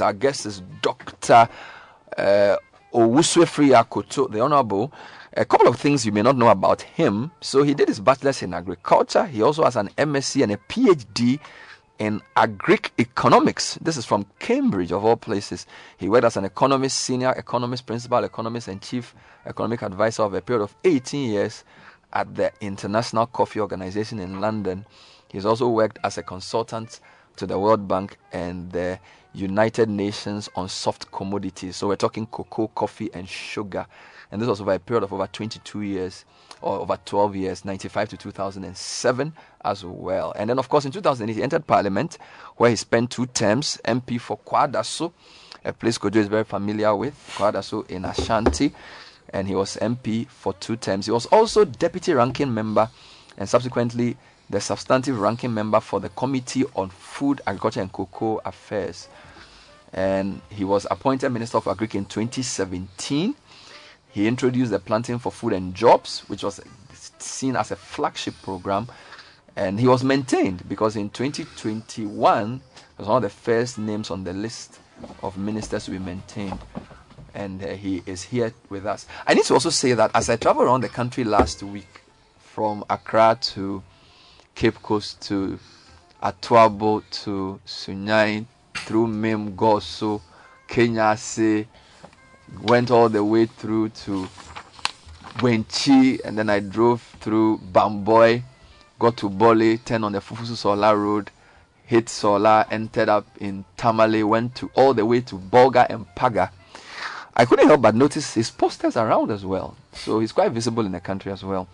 Our guest is Dr. Uh, Owusu Akoto, the Honorable. A couple of things you may not know about him. So he did his bachelor's in agriculture. He also has an MSc and a PhD in agric economics. This is from Cambridge, of all places. He worked as an economist, senior economist, principal economist, and chief economic advisor of a period of 18 years at the International Coffee Organization in London. He's also worked as a consultant to the World Bank and the United Nations on soft commodities. So we're talking cocoa, coffee, and sugar. And this was over a period of over 22 years or over 12 years, 95 to 2007 as well. And then, of course, in 2008, he entered Parliament where he spent two terms MP for Kwadaso, a place Kojo is very familiar with, Kwadaso in Ashanti. And he was MP for two terms. He was also deputy ranking member and subsequently the substantive ranking member for the Committee on Food, Agriculture and Cocoa Affairs. And he was appointed Minister of Agric in 2017. He introduced the Planting for Food and Jobs, which was seen as a flagship program. And he was maintained because in 2021, he was one of the first names on the list of ministers to be maintained. And uh, he is here with us. I need to also say that as I traveled around the country last week, from Accra to Cape Coast to Atuabo to Sunyani through Mim, Goaso, Kenyasi, went all the way through to Wenchi, and then I drove through Bamboi, got to Bole, turned on the Fufulso Sawla Road, hit Sawla, entered up in Tamale, went to all the way to Bolga and Paga. I couldn't help but notice his posters around as well. So he's quite visible in the country as well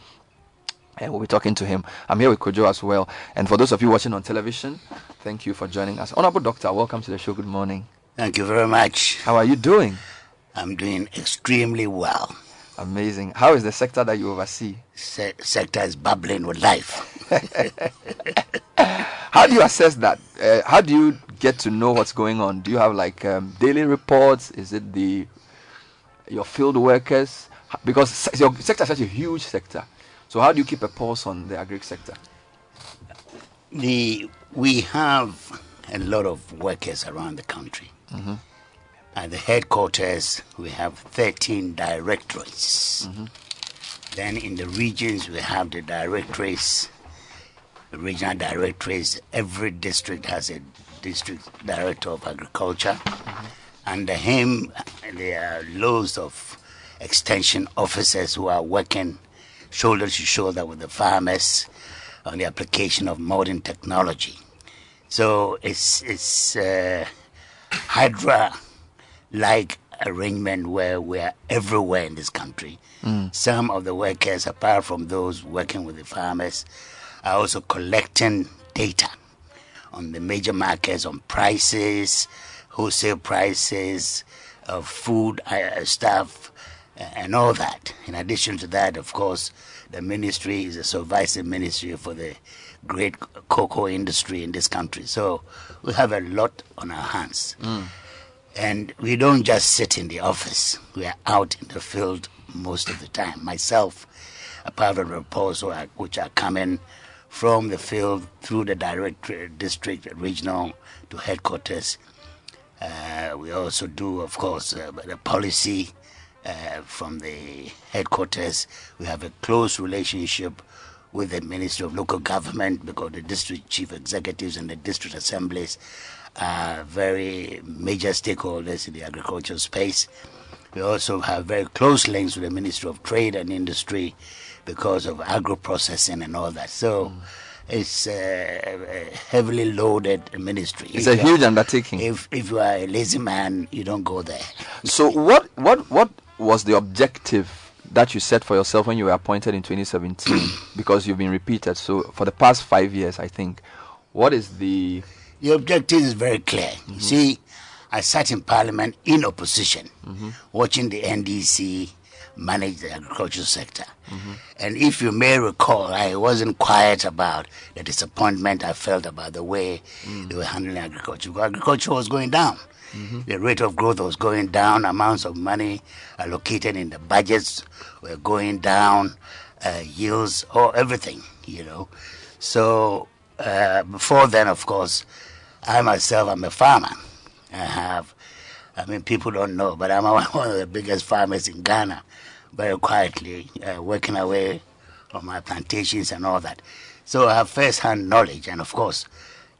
and we'll be talking to him. I'm here with Kojo as well. And for those of you watching on television, thank you for joining us. Honorable Doctor, welcome to the show. Good morning. Thank you very much. How are you doing? I'm doing extremely well. Amazing. How is the sector that you oversee? Se- sector is bubbling with life. how do you assess that? Uh, how do you get to know what's going on? Do you have like um, daily reports? Is it the your field workers? Because your sector is such a huge sector. So how do you keep a pulse on the agri sector? The we have a lot of workers around the country. Mm-hmm. At the headquarters, we have 13 directorates. Mm-hmm. Then in the regions, we have the directorates, the regional directorates. Every district has a district director of agriculture. Mm-hmm. Under him, there are loads of extension officers who are working shoulder to shoulder with the farmers on the application of modern technology. So it's it's uh, Hydra like arrangement where we're everywhere in this country. Mm. Some of the workers, apart from those working with the farmers, are also collecting data on the major markets on prices, wholesale prices of food uh, stuff, and all that. In addition to that, of course, the ministry is a supervisory ministry for the great cocoa industry in this country. So we have a lot on our hands. Mm. And we don't just sit in the office, we are out in the field most of the time. Myself, apart from reports which are coming from the field through the direct district, regional to headquarters. Uh, we also do, of course, uh, the policy uh, from the headquarters. We have a close relationship with the Ministry of Local Government because the district chief executives and the district assemblies are very major stakeholders in the agricultural space. We also have very close links with the Ministry of Trade and Industry because of agro processing and all that. So. Mm it's a heavily loaded ministry. It's if a huge undertaking. If if you are a lazy man, you don't go there. So what what what was the objective that you set for yourself when you were appointed in 2017? because you've been repeated. So for the past five years, I think. What is the the objective is very clear. Mm-hmm. You see, I sat in Parliament in opposition, mm-hmm. watching the NDC manage the agricultural sector. Mm-hmm. And if you may recall, I wasn't quiet about the disappointment I felt about the way mm. they were handling agriculture. Agriculture was going down. Mm-hmm. The rate of growth was going down. Amounts of money allocated in the budgets were going down. Uh, yields, or everything, you know. So uh, before then, of course, I myself am a farmer, I have. I mean, people don't know, but I'm one of the biggest farmers in Ghana, very quietly, uh, working away on my plantations and all that. So I have first-hand knowledge, and of course,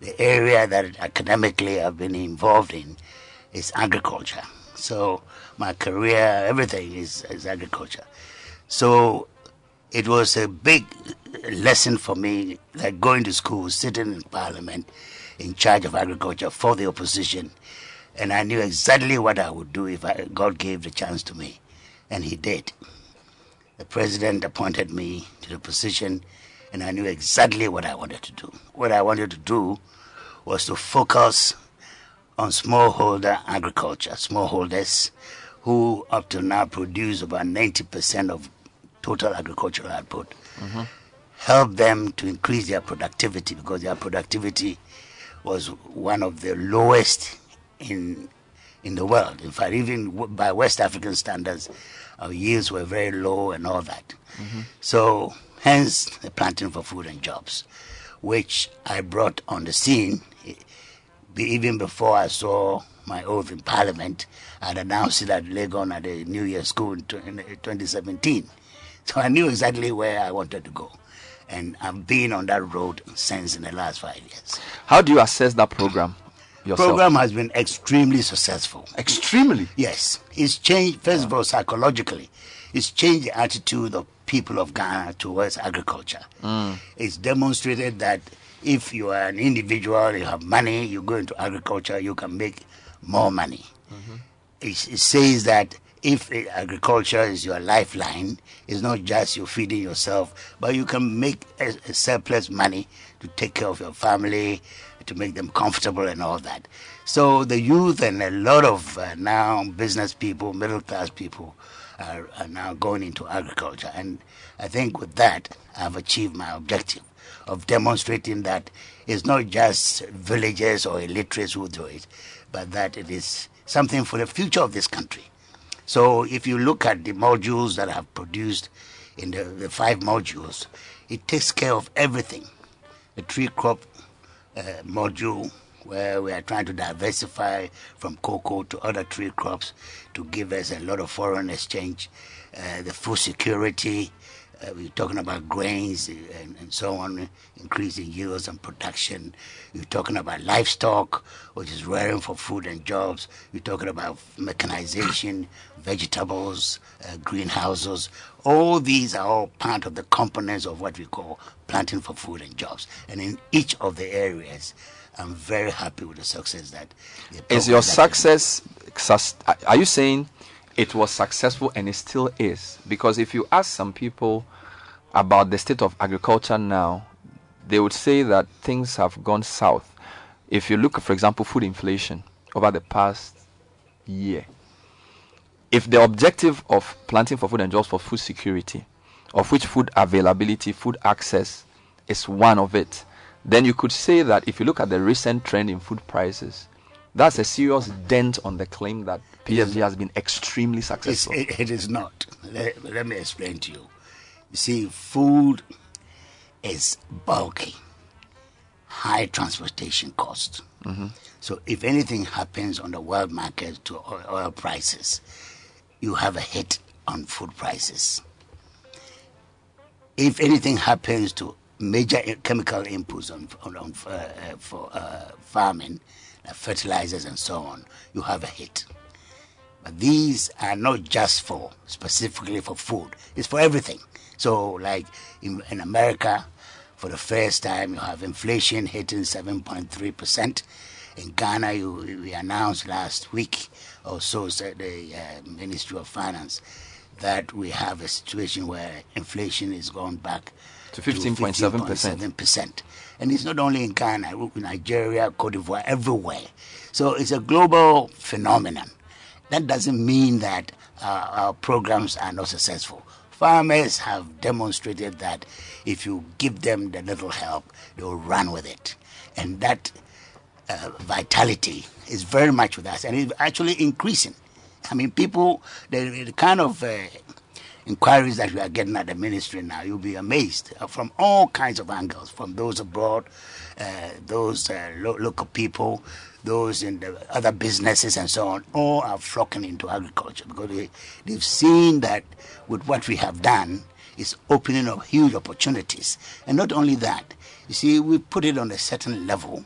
the area that academically I've been involved in is agriculture. So my career, everything is, is agriculture. So it was a big lesson for me, like going to school, sitting in parliament, in charge of agriculture for the opposition, and I knew exactly what I would do if I, God gave the chance to me, and He did. The president appointed me to the position, and I knew exactly what I wanted to do. What I wanted to do was to focus on smallholder agriculture, smallholders who up to now produce about 90% of total agricultural output. Mm-hmm. Help them to increase their productivity because their productivity was one of the lowest in in the world. In fact, even by West African standards, our yields were very low and all that. Mm-hmm. So, hence the planting for food and jobs, which I brought on the scene even before I saw my oath in Parliament. I'd announced it at Legon at the New Year School in 2017. So I knew exactly where I wanted to go. And I've been on that road since in the last five years. How do you assess that program? Yourself? Program has been extremely successful. Extremely? Yes. It's changed, first of all, psychologically. It's changed the attitude of people of Ghana towards agriculture. Mm. It's demonstrated that if you are an individual, you have money, you go into agriculture, you can make more money. Mm-hmm. It, it, says that if agriculture is your lifeline, it's not just you feeding yourself, but you can make a, a surplus money to take care of your family, to make them comfortable and all that. So the youth and a lot of uh, now business people, middle class people, are, are now going into agriculture. And I think with that, I've achieved my objective of demonstrating that it's not just villagers or illiterates who do it, but that it is something for the future of this country. So if you look at the modules that I have produced in the, the five modules, it takes care of everything. The tree crop uh, module, where we are trying to diversify from cocoa to other tree crops to give us a lot of foreign exchange, uh, the food security, we're talking about grains and, and, so on, increasing yields and production. We're talking about livestock, which is rearing for food and jobs. We're talking about mechanization, vegetables, uh, greenhouses. All these are all part of the components of what we call planting for food and jobs. And in each of the areas, I'm very happy with the success that. Is your success? Are you saying it was successful and it still is? Because if you ask some people about the state of agriculture now, they would say that things have gone south. If you look, for example, food inflation over the past year, if the objective of planting for food and jobs for food security, of which food availability, food access is one of it, then you could say that if you look at the recent trend in food prices, that's a serious dent on the claim that PFJ has been extremely successful. It, it is not. Let, let me explain to you. You see, food is bulky, high transportation cost. Mm-hmm. So if anything happens on the world market to oil prices, you have a hit on food prices. If anything happens to major chemical inputs on, on, on uh, for uh, farming, like fertilizers and so on, you have a hit. But these are not just for specifically for food; it's for everything. So, like in, in America, for the first time, you have inflation hitting 7.3%. In Ghana, you, we announced last week or so, said the uh, Ministry of Finance, that we have a situation where inflation is going back to 15.7%. percent And it's not only in Ghana, Nigeria, Cote d'Ivoire, everywhere. So it's a global phenomenon. That doesn't mean that uh, our programs are not successful. Farmers have demonstrated that if you give them the little help, they will run with it. And that uh, vitality is very much with us and it's actually increasing. I mean, people, the, the kind of uh, inquiries that we are getting at the ministry now, you'll be amazed uh, from all kinds of angles, from those abroad, uh, those uh, lo- local people, those in the other businesses and so on, all are flocking into agriculture because they, they've seen that with what we have done, it's opening up huge opportunities. And not only that, you see, we put it on a certain level,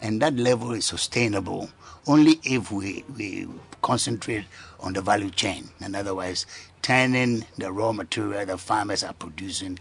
and that level is sustainable only if we, we concentrate on the value chain. And otherwise, turning the raw material the farmers are producing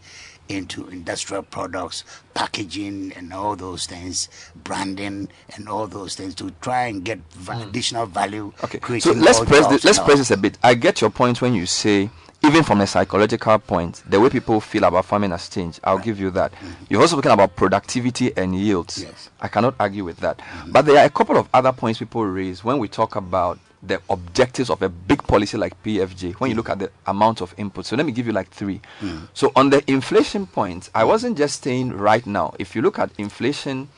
into industrial products, packaging, and all those things, branding, and all those things to try and get va- mm. additional value. Okay, so let's press this, let's now. press this a bit. I get your point when you say, even from a psychological point, the way people feel about farming has changed. I'll give you that. Mm-hmm. You're also talking about productivity and yields. Yes. I cannot argue with that. Mm-hmm. But there are a couple of other points people raise when we talk about the objectives of a big policy like PFJ, when you hmm. look at the amount of input. So let me give you like three. Hmm. So on the inflation point, I wasn't just saying right now. If you look at inflation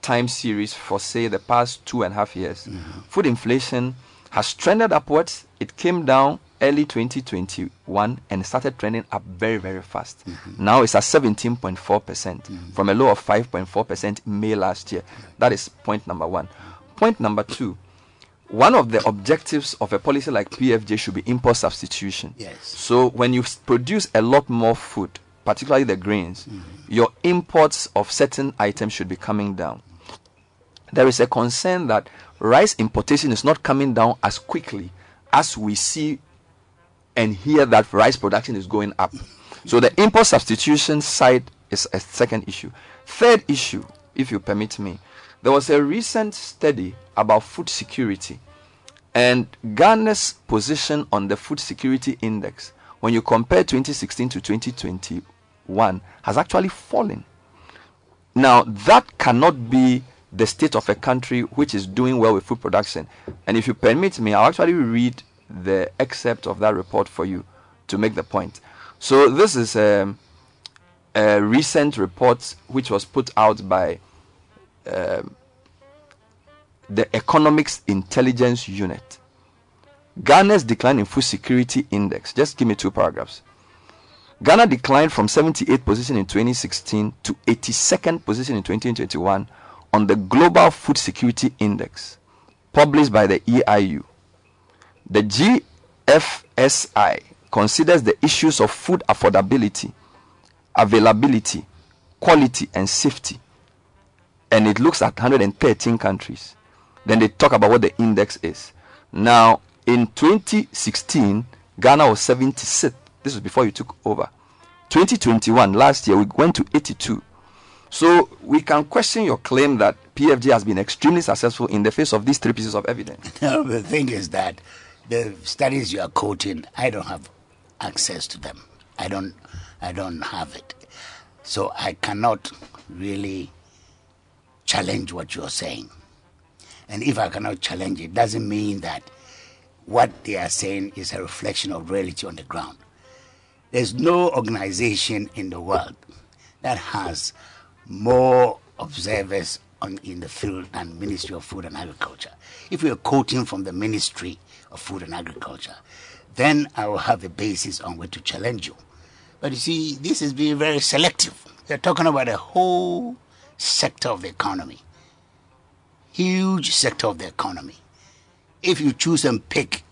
time series for say the past two and a half years, hmm. food inflation has trended upwards. It came down early 2021 and started trending up very very fast. Now it's at 17.4 percent from a low of 5.4 percent May last year. That is point number one. Point number two. One of the objectives of a policy like PFJ should be import substitution. Yes. So when you produce a lot more food, particularly the grains, mm-hmm. your imports of certain items should be coming down. There is a concern that rice importation is not coming down as quickly as we see and hear that rice production is going up. So the import substitution side is a second issue. Third issue, if you permit me, there was a recent study about food security and Ghana's position on the food security index when you compare 2016 to 2021 has actually fallen. Now, that cannot be the state of a country which is doing well with food production. And if you permit me, I'll actually read the excerpt of that report for you to make the point. So, this is um, a recent report which was put out by um, the Economist Intelligence Unit. Ghana's decline in food security index. Just give me two paragraphs. Ghana declined from 78th position in 2016 to 82nd position in 2021 on the Global Food Security Index, published by the EIU. The GFSI considers the issues of food affordability, availability, quality, and safety, and it looks at 113 countries. Then they talk about what the index is. Now, in 2016, Ghana was 76th. This was before you took over. 2021, last year, we went to 82. So we can question your claim that PFJ has been extremely successful in the face of these three pieces of evidence. No, the thing is that the studies you are quoting, I don't have access to them. I don't, I don't have it, so I cannot really challenge what you're saying. And if I cannot challenge it, doesn't mean that what they are saying is a reflection of reality on the ground. There's no organization in the world that has more observers on, in the field than Ministry of Food and Agriculture. If you're quoting from the Ministry of Food and Agriculture, then I will have a basis on which to challenge you. But you see, this is being very selective. They're talking about a whole sector of the economy, huge sector of the economy. If you choose and pick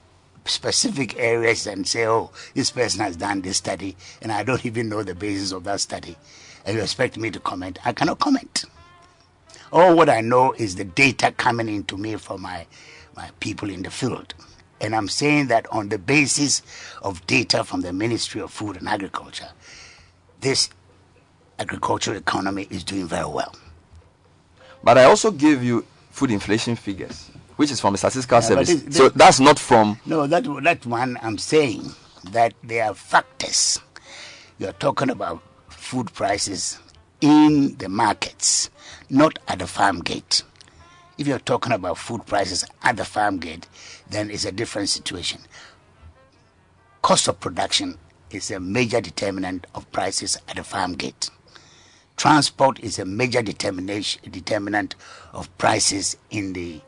specific areas and say, oh, this person has done this study, and I don't even know the basis of that study, and you expect me to comment, I cannot comment. All what I know is the data coming into me from my, my people in the field. And I'm saying that on the basis of data from the Ministry of Food and Agriculture, this agricultural economy is doing very well. But I also gave you food inflation figures, which is from the statistical but service. this- so that's not from No, that that one I'm saying that there are factors. You're talking about food prices in the markets, not at the farm gate. If you're talking about food prices at the farm gate, then it's a different situation. Cost of production is a major determinant of prices at the farm gate. Transport is a major determinant of prices in the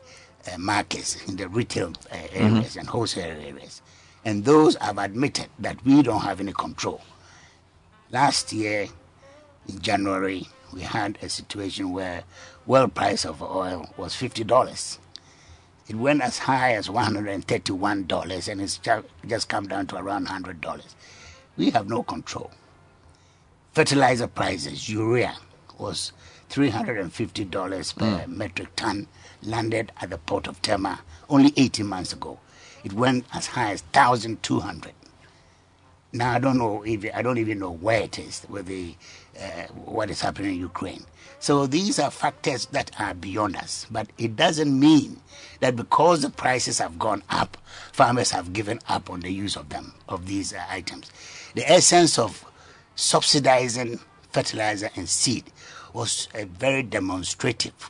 uh, markets, in the retail uh, areas and wholesale areas. And those have admitted that we don't have any control. Last year, in January, we had a situation where world price of oil was fifty dollars. It went as high as one hundred and it's ju- just come down to around hundred dollars. We have no control. Fertilizer prices, urea, was three hundred and fifty dollars per metric ton, landed at the port of Tema only eighteen months ago. It went as high as thousand two hundred. Now I don't know if I don't even know where it is with the uh, what is happening in Ukraine. So these are factors that are beyond us. But it doesn't mean that because the prices have gone up, farmers have given up on the use of them of these uh, items. The essence of subsidizing fertilizer and seed was very demonstrative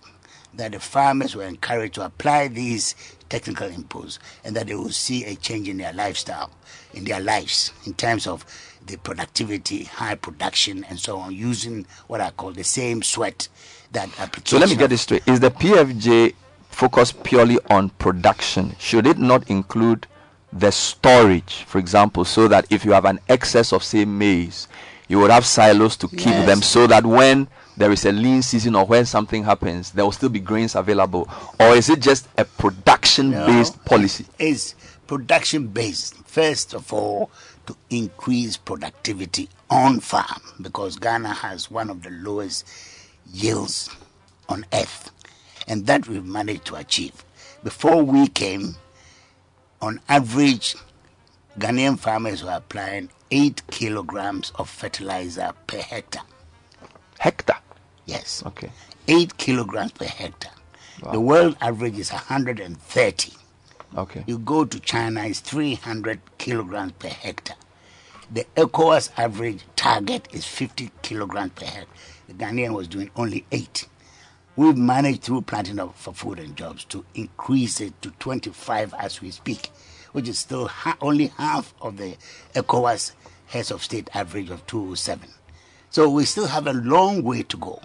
that the farmers were encouraged to apply these technical inputs and that they will see a change in their lifestyle, in their lives, in terms of the productivity, high production, and so on, using what I call the same sweat that. So let me get this straight. Is the PFJ focused purely on production? Should it not include the storage, for example, so that if you have an excess of, say, maize, you would have silos to keep them so that when there is a lean season or when something happens, there will still be grains available? Or is it just a production based No. policy? It's production based. First of all, to increase productivity on farm because Ghana has one of the lowest yields on earth, and that we've managed to achieve. Before we came, on average, Ghanaian farmers were applying eight kilograms of fertilizer per hectare. Hectare. Yes. Okay. Eight kilograms per hectare. The world average is 130. Okay. You go to China, it's 300 kilograms per hectare. The ECOWAS average target is 50 kilograms per hectare. The Ghanaian was doing only 8. We've managed through planting of, for food and jobs to increase it to 25 as we speak, which is still ha- only half of the ECOWAS heads of state average of 207. So we still have a long way to go.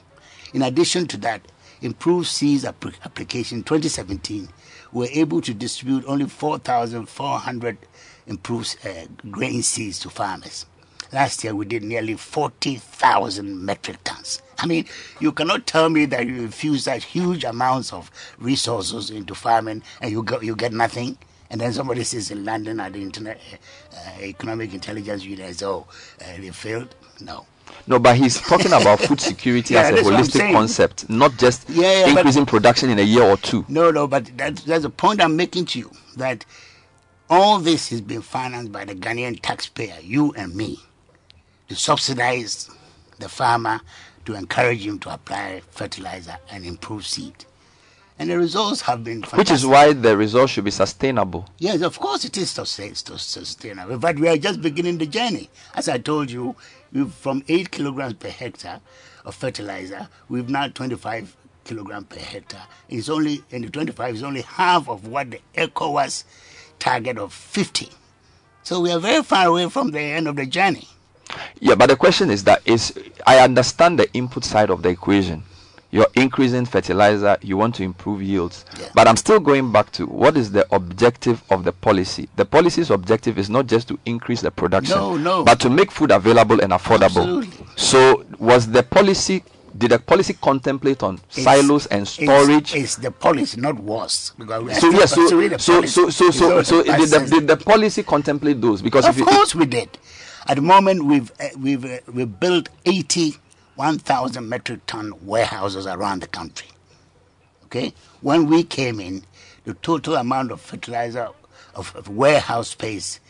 In addition to that, improved seeds appli- application 2017, we're able to distribute only 4,400 improved uh, grain seeds to farmers. Last year we did nearly 40,000 metric tons. I mean, you cannot tell me that you infuse such huge amounts of resources into farming and you get, you get nothing. And then somebody says in London at the Internet uh, Economic Intelligence Unit, oh, uh, they failed. No. No, but he's talking about food security Yeah, as a that's what I'm holistic concept, not just Yeah, yeah, but- increasing production in a year or two. No, no, but that's, that's the point I'm making to you that all this is being financed by the Ghanaian taxpayer, you and me, to subsidize the farmer, to encourage him to apply fertilizer and improve seed. And the results have been fantastic. Which is why the result should be sustainable. Yes, of course it is sustain- sus- sustainable. But we are just beginning the journey. As I told you, we've from 8 kilograms per hectare of fertilizer, we've now 25 kilograms per hectare. It's only, and the 25 is only half of what the ECOWAS target of 50. So we are very far away from the end of the journey. Yeah, but the question is that is I understand the input side of the equation. You're increasing fertilizer, you want to improve yields. Yeah. But I'm still going back to what is the objective of the policy? The policy's objective is not just to increase the production, No, no. but to make food available and affordable. Absolutely. So was the policy did the policy contemplate on It's- silos and storage? It's, the policy, not was. We so yes, so so, so so so so did the, did the policy contemplate those? Because Of course we did. At the moment, we've uh, we've uh, we've built eighty one thousand metric ton warehouses around the country. Okay, when we came in, the total amount of fertilizer of, of warehouse space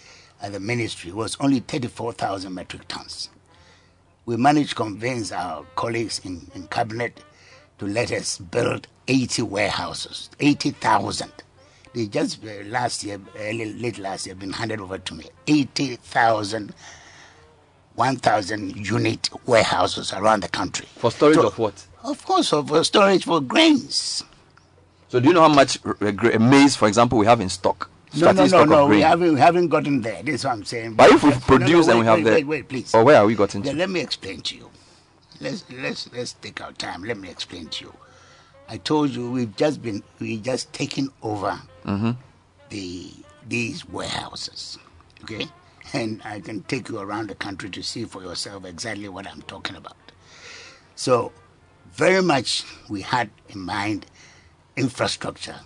at the ministry was only thirty four thousand metric tons. We managed to convince our colleagues in, in cabinet to let us build 80 warehouses, 80,000. They just uh, last year, early, late last year, been handed over to me. 80,000, 1,000 unit warehouses around the country. for storage So- of what? Of course, for, for storage for grains. So do you know how much r- r- gra- maize, for example, we have in stock? No, no, no, no. We haven't, we haven't gotten there. This is what I'm saying. But if we've No, no, produced and wait, we have wait, the, Wait, wait, please. or where are we gotten Yeah, to? let me explain to you. Let's let's let's take our time. Let me explain to you. I told you we've just been we just taken over Mm-hmm. the these warehouses. Okay? And I can take you around the country to see for yourself exactly what I'm talking about. So very much we had in mind infrastructure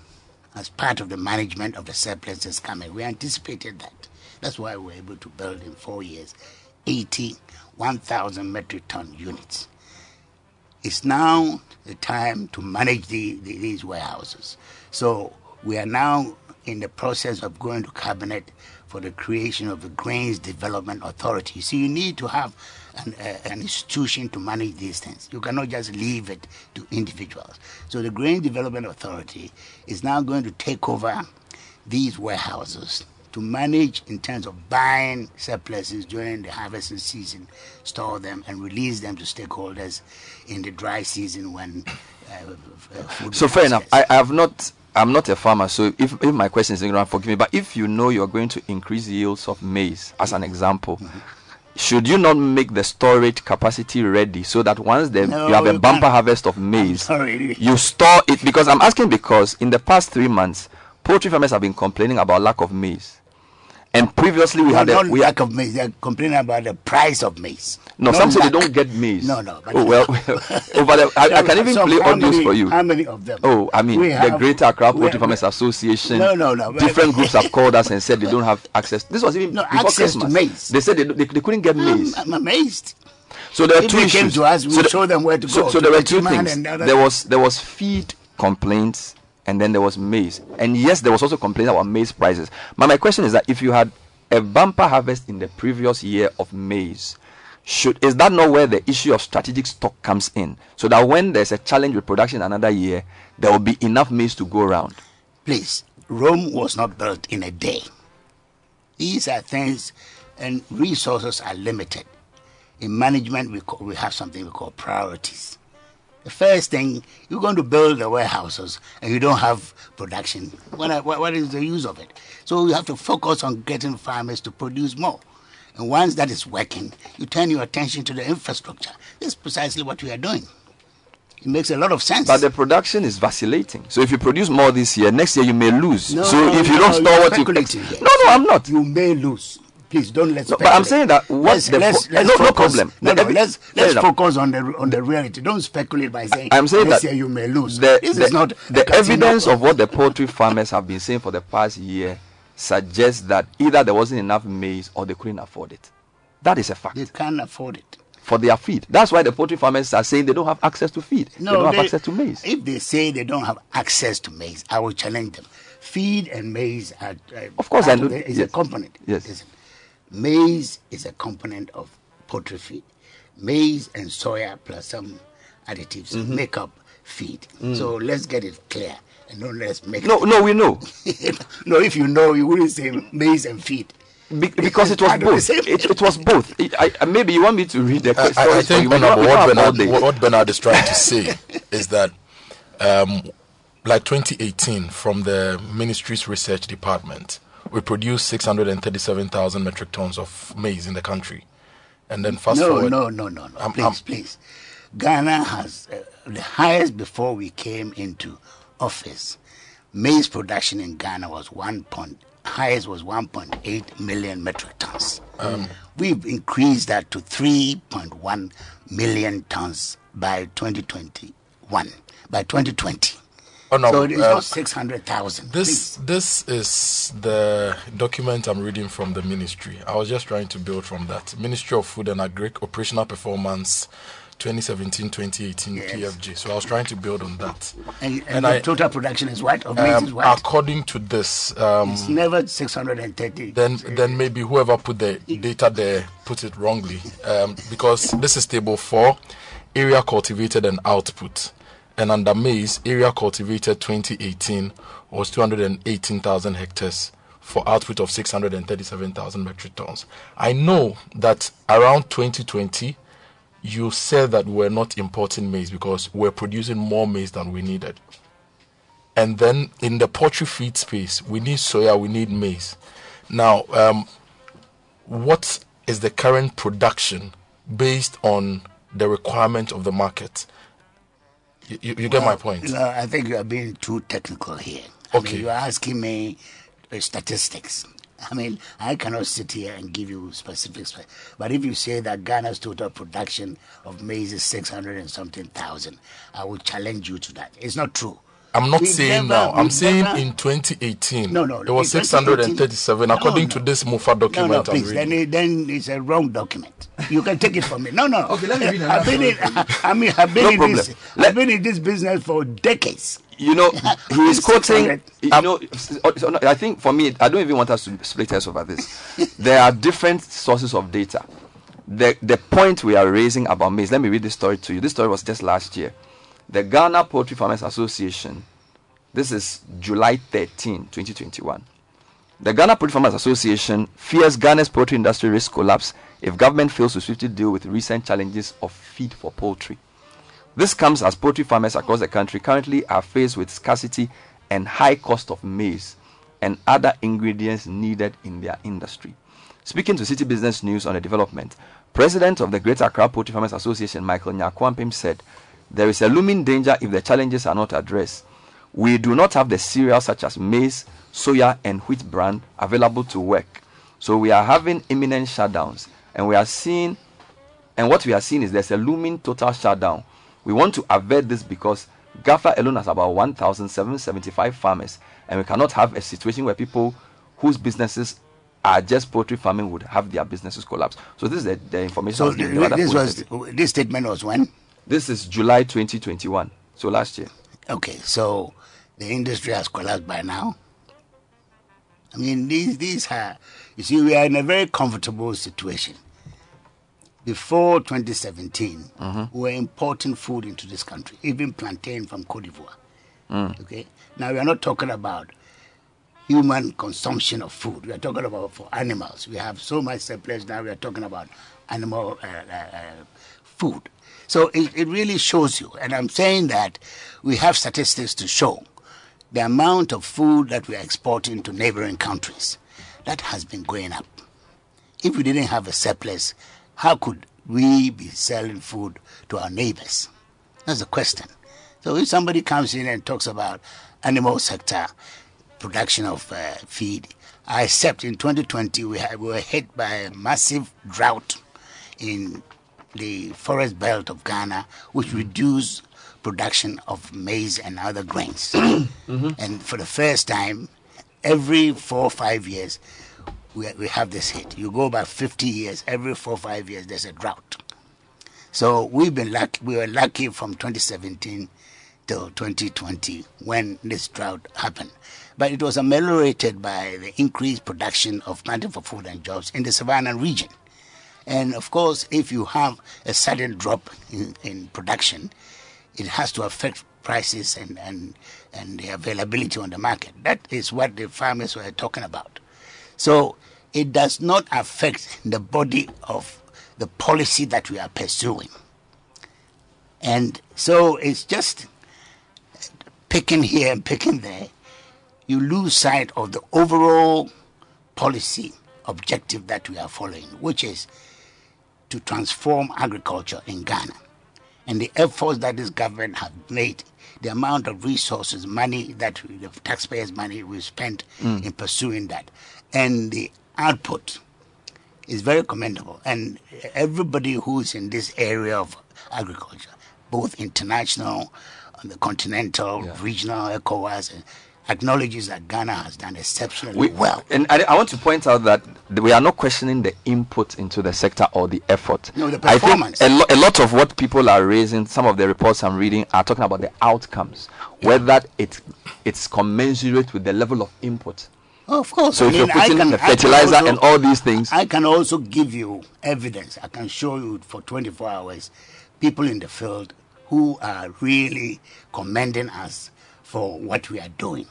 as part of the management of the surpluses coming. We anticipated that. That's why we were able to build in four years 81,000 metric ton units. It's now the time to manage the, the, these warehouses. So we are now in the process of going to cabinet for the creation of the Grains Development Authority. So you need to have an, uh, an, institution to manage these things. You cannot just leave it to individuals. So the Grain Development Authority is now going to take over these warehouses to manage in terms of buying surpluses during the harvesting season, store them, and release them to stakeholders in the dry season when. Uh, so fair enough. I, I have not I'm not a farmer, so if, if my question is ignorant, forgive me. But if you know you're going to increase yields of maize, as an example, mm-hmm. should you not make the storage capacity ready so that once the, no, you have a bumper can't. harvest of maize, you store it? Because I'm asking because in the past three months, poultry farmers have been complaining about lack of maize. And previously we had a we lack of maize. They're complaining about the price of maize. No, some say they don't get maize. No, no. oh well, oh, over there, uh, I, I, can even play audios for you. How many of them? Oh, I mean, the Greater Accra Poultry Farmers Association. No, no, no. Different groups have called us and said they don't have access. This was even no before access Christmas. to maize. They said they, they, they couldn't get um, maize. Uh, uh, I'm, I'm amazed. So there are if two they issues. came to us, we so show them where to so, go. So there were two things. There was there was feed complaints and then there was maize. And yes, there was also complaints about maize prices. But my question is that if you had a bumper harvest in the previous year of maize, should is that not where the issue of strategic stock comes in? So that when there's a challenge with production another year, there will be enough maize to go around. Please, Rome was not built in a day. These are things, and resources are limited. In management, we, call, we have something we call priorities. The first thing, you're going to build the warehouses and you don't have production. What, what is the use of it? So you have to focus on getting farmers to produce more. And once that is working, you turn your attention to the infrastructure. That's precisely what we are doing. It makes a lot of sense. But the production is vacillating. So if you produce more this year, next year you may lose. No, so no, if you no, don't store what you No, no, I'm not. You may lose. Please don't let's. No, but I'm saying that what let's, the let's, let's no, focus, no problem. No, no, let's let's focus on the on the reality. Don't speculate by saying. I'm saying that year you may lose. The, this the, is not the evidence of what the poultry farmers have been saying for the past year suggests that either there wasn't enough maize or they couldn't afford it. That is a fact. They can't afford it for their feed. That's why the poultry farmers are saying they don't have access to feed. No, they don't they, have access to maize. If they say they don't have access to maize, I will challenge them. Feed and maize are, uh, of course, I know. Is yes. a component. Yes. Listen, Maize is a component of poultry feed. Maize and soya plus some additives mm-hmm. make up feed. Mm. So let's get it clear and don't let's make no, it. No, we know. no, if you know, you wouldn't say maize and feed. Be- because it was both. It, it, was both. I, I, maybe you want me to read the question. I, I think what, Bernard, what Bernard is trying to say is that, um, like 2018, from the ministry's research department, we produce 637,000 metric tons of maize in the country. And then fast no, forward. No, no, no, no. Please, please. Ghana has uh, the highest before we came into office. Maize production in Ghana was one point highest was 1.8 million metric tons. Um, We've increased that to 3.1 million tons by 2021. By 2020. Oh, no, so it's uh, not 600,000. This this is the document I'm reading from the ministry. I was just trying to build from that. Ministry of Food and Agri Operational Performance 2017-2018 yes. PFJ. So I was trying to build on that. And, and, and the I, total production is what? Of um, is what? According to this, um, it's never 630. Then then maybe whoever put the data there put it wrongly um, because this is table four, area cultivated and output and under maize, area cultivated 2018 was 218,000 hectares for output of 637,000 metric tons. I know that around 2020, you said that we're not importing maize because we're producing more maize than we needed. And then in the poultry feed space, we need soya, we need maize. Now, um, what is the current production based on the requirement of the market? You, you, you get my point. No, I think you are being too technical here. I okay. Mean, you are asking me uh, statistics. I mean, I cannot sit here and give you specifics, but if you say that Ghana's total production of maize is 600 and something thousand, I will challenge you to that. It's not true. I'm not saying never, now. I'm saying never, in 2018. No, no. There was 637 according no. to this MoFA document. No, no, please. Then, it, then it's a wrong document. You can take it from me. No, no. okay, let me read I've been in, I mean, I've been, no in this, I've been in this business for decades. You know, he is quoting. You know, I think for me, I don't even want us to split hairs over this. there are different sources of data. The the point we are raising about maize. Let me read this story to you. This story was just last year the Ghana Poultry Farmers Association, this is July 13, 2021. The Ghana Poultry Farmers Association fears Ghana's poultry industry risk collapse if government fails to swiftly deal with recent challenges of feed for poultry. This comes as poultry farmers across the country currently are faced with scarcity and high cost of maize and other ingredients needed in their industry. Speaking to Citi Business News on the development, President of the Greater Accra Poultry Farmers Association, Michael Nyakwampim, said there is a looming danger if the challenges are not addressed. We do not have the cereals such as maize, soya, and wheat bran available to work. So we are having imminent shutdowns. And we are seeing, and what we are seeing is there's a looming total shutdown. We want to avert this because GAFA alone has about 1,775 farmers. And we cannot have a situation where people whose businesses are just poultry farming would have their businesses collapse. So this is the, the information. So this was this statement was when this is July 2021, so last year. Okay, so the industry has collapsed by now. I mean, these these are you see, we are in a very comfortable situation. Before 2017, mm-hmm. we were importing food into this country, even plantain from Cote d'Ivoire. Mm. Okay, now we are not talking about human consumption of food. We are talking about for animals. We have so much surplus now. We are talking about animal uh, uh, uh food. So it, it really shows you, and I'm saying that we have statistics to show the amount of food that we are exporting to neighboring countries. That has been going up. If we didn't have a surplus, how could we be selling food to our neighbors? That's the question. So if somebody comes in and talks about animal sector, production of uh, feed, I accept in 2020 we, we were hit by a massive drought in the forest belt of Ghana, which reduced production of maize and other grains. mm-hmm. And for the first time, every four or five years, we, we have this hit. You go back 50 years, every four or five years, there's a drought. So we've been lucky, we were lucky from 2017 till 2020 when this drought happened. But it was ameliorated by the increased production of planting for food and jobs in the savannah region. And of course, if you have a sudden drop in, in production, it has to affect prices and, and, and the availability on the market. That is what the farmers were talking about. So it does not affect the body of the policy that we are pursuing. And so it's just picking here and picking there. You lose sight of the overall policy objective that we are following, which is to transform agriculture in Ghana. And the efforts that this government has made, the amount of resources, money that the taxpayers' money we spent mm. in pursuing that, and the output is very commendable. And everybody who's in this area of agriculture, both international, the continental, yeah. regional, ECOWAS, acknowledges that Ghana has done exceptionally we, well. And I, I, want to point out that we are not questioning the input into the sector or the effort. No, the performance. I think a, lo- a lot of what people are raising, some of the reports I'm reading, are talking about the outcomes, yeah. whether it it's commensurate with the level of input. Oh, of course. So I if mean, you're putting can, the fertilizer also, and all these things, I can also give you evidence. I can show you for 24 hours people in the field who are really commending us for what we are doing.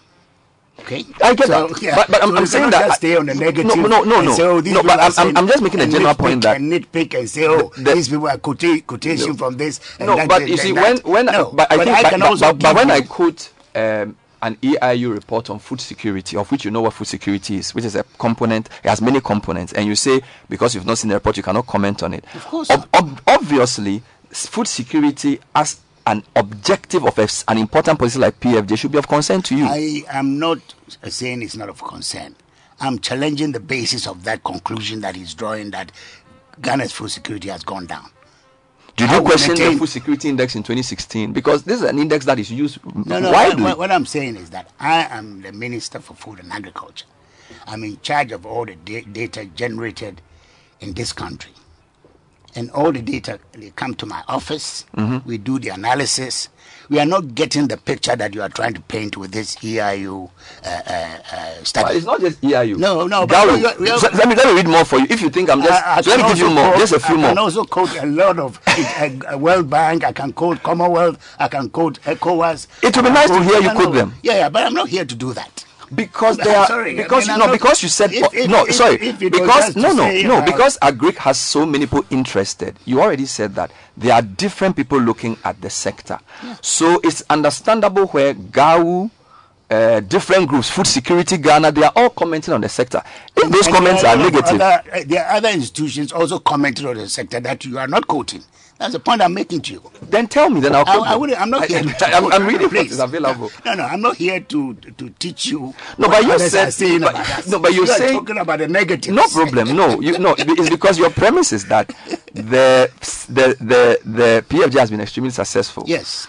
Okay, I get so, that, yeah. but, but I'm, so I'm saying that stay on the negative. No, no, no, no. Say, oh, no but I'm, saying, I'm, just making a general point that and nitpick and say, oh, the, these people are quotation, quotation no, from this. no, that, but you see, when when no, but I but think, I can but, also but, but when I quote um, an EIU report on food security, of which you know what food security is, which is a component, it has many components, and you say because you've not seen the report, you cannot comment on it. Of course, ob- ob- obviously, food security as an objective of a, an important policy like PFJ should be of concern to you. I am not saying it's not of concern. I'm challenging the basis of that conclusion that he's drawing that Ghana's food security has gone down. Did you question the food security index in 2016? Because this is an index that is used No, no. widely. What, what I'm saying is that I am the Minister for Food and Agriculture. I'm in charge of all the da- data generated in this country. And all the data, they come to my office. Mm-hmm. We do the analysis. We are not getting the picture that you are trying to paint with this EIU uh, uh, uh, study. But it's not just EIU. No, no, but Garo, you- you- you- so- let, me, let me read more for you. If you think I'm just. I- I so let me give you more. quote- Just a few I more. I can also quote a lot of uh, World Bank. I can quote Commonwealth. I can quote ECOWAS. It would be nice to hear you quote them. Yeah, yeah, but I'm not here to do that. Because they are sorry, because mean, no not- because you said if- if- no if- sorry. because no no no about- because agric has so many people interested. You already said that. There are different people looking at the sector. So it's understandable where gau uh, different groups food security ghana they are all commenting on the sector. If those And comments are a lot of negative Other, there are other institutions also commenting on the sector that you are not quoting. That's the point I'm making to you. then tell me then i'll I, I wouldn't, I'm not here. to I, am. I'm reading what Please. is available No, no, I'm not here to to teach you. No, but you said- saying but- about no, but you are say- talking about the negative. No problem. No, you no. It's because your premise is that the the the the PFJ has been extremely successful. Yes,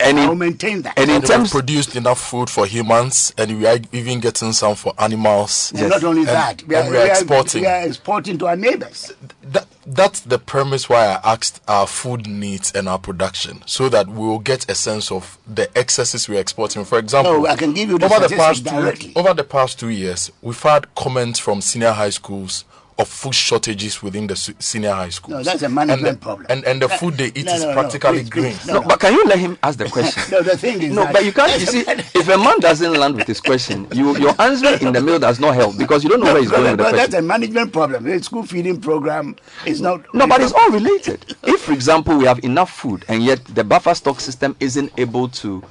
And I'll in, maintain that. and in And terms, produced enough food for humans, and we are even getting some for animals. And not only And- that, we are, we are exporting. We are exporting to our neighbors. That, that's the premise why I asked our food needs and our production, so that we will get a sense of the excesses we're exporting. For example, No, I can give you the over the past directly. two over the past two years, we've had comments from senior high schools of food shortages within the senior high schools. No, that's a management and the, problem. And, and the That- food they eat no, is no, no, practically please, green. please, no, but can you let him ask the eh, question? No, the thing is No, that- but you can't. You see, if a man doesn't land with his question, you your answering in the middle does not help because you don't know where he's No, going no, with the no, that's a management problem. The school feeding program is not. No, but it's all related. If, for example, we have enough food and yet the buffer stock system isn't able to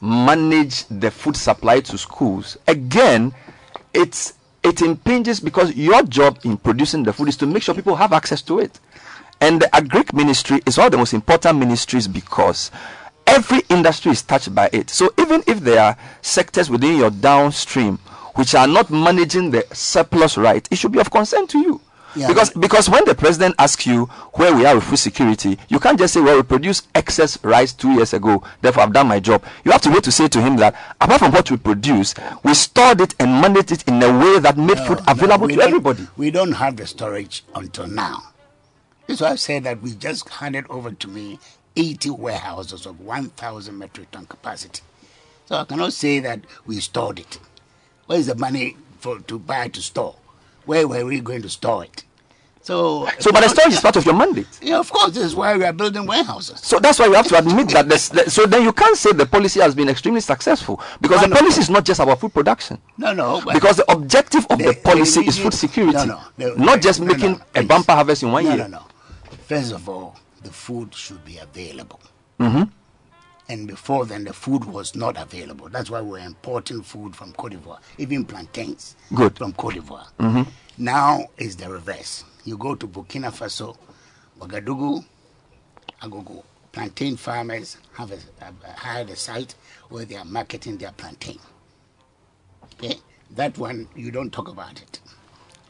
manage the food supply to schools, again, it's it impinges because your job in producing the food is to make sure people have access to it. And the agric ministry is one of the most important ministries because every industry is touched by it. So even if there are sectors within your downstream which are not managing the surplus right, it should be of concern to you. Yeah. Because because when the president asks you where we are with food security, you can't just say, well, we produced excess rice two years ago, therefore I've done my job. You have to wait to say to him that apart from what we produced, we stored it and managed it in a way that made food available we to everybody. We don't have the storage until now. This why I said that we just handed over to me 80 warehouses of 1,000 metric ton capacity. So I cannot say that we stored it. Where is the money for to buy to store? Where were we going to store it? So, So, but the storage is part of your mandate. yeah, of course, this is why we are building warehouses. So that's why you have to admit that. This, that- so then you can't say the policy has been extremely successful because the not? policy is not just about food production. No, no. Because the objective of the, The- policy the is food security, No, no, not just no, no, making no, a bumper harvest in one year. no. No, no, First of all, the food should be available. Mm-hmm. And before then, the food was not available. That's why we're importing food from Cote d'Ivoire, even plantains Good. from Cote d'Ivoire. Mm-hmm. Now is the reverse. You go to Burkina Faso, Ouagadougou, Agogo. Plantain farmers have, a, have hired a site where they are marketing their plantain. Okay? That one, you don't talk about it.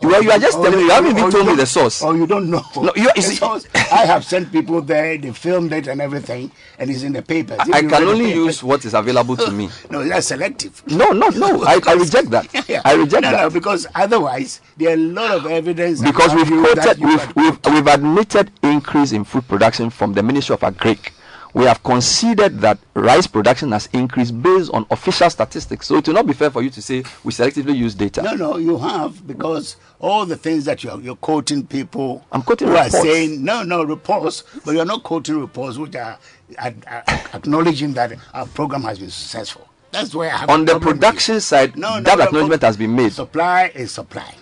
Well, you are just telling me. You haven't even told me the source. Or you don't know. No, you- you The source- I have sent people there. They filmed it and everything, and it's in the papers. If I can only use what is available to me. No, that's selective. No, no, no. I, I reject that. Yeah. I reject no, that. No, because otherwise there are a lot of evidence. because we've you quoted, we've, we've, we've admitted increase in food production from the Ministry of Agric. We have conceded that rice production has increased based on official statistics. So it will not be fair for you to say we selectively use data. No, no, you have because all the things that you're, you're quoting people. I'm quoting who reports. are saying no, no reports, but you're not quoting reports which are, are, are acknowledging that our program has been successful. That's where I have On the production side, that acknowledgement has been made. Supply is supply.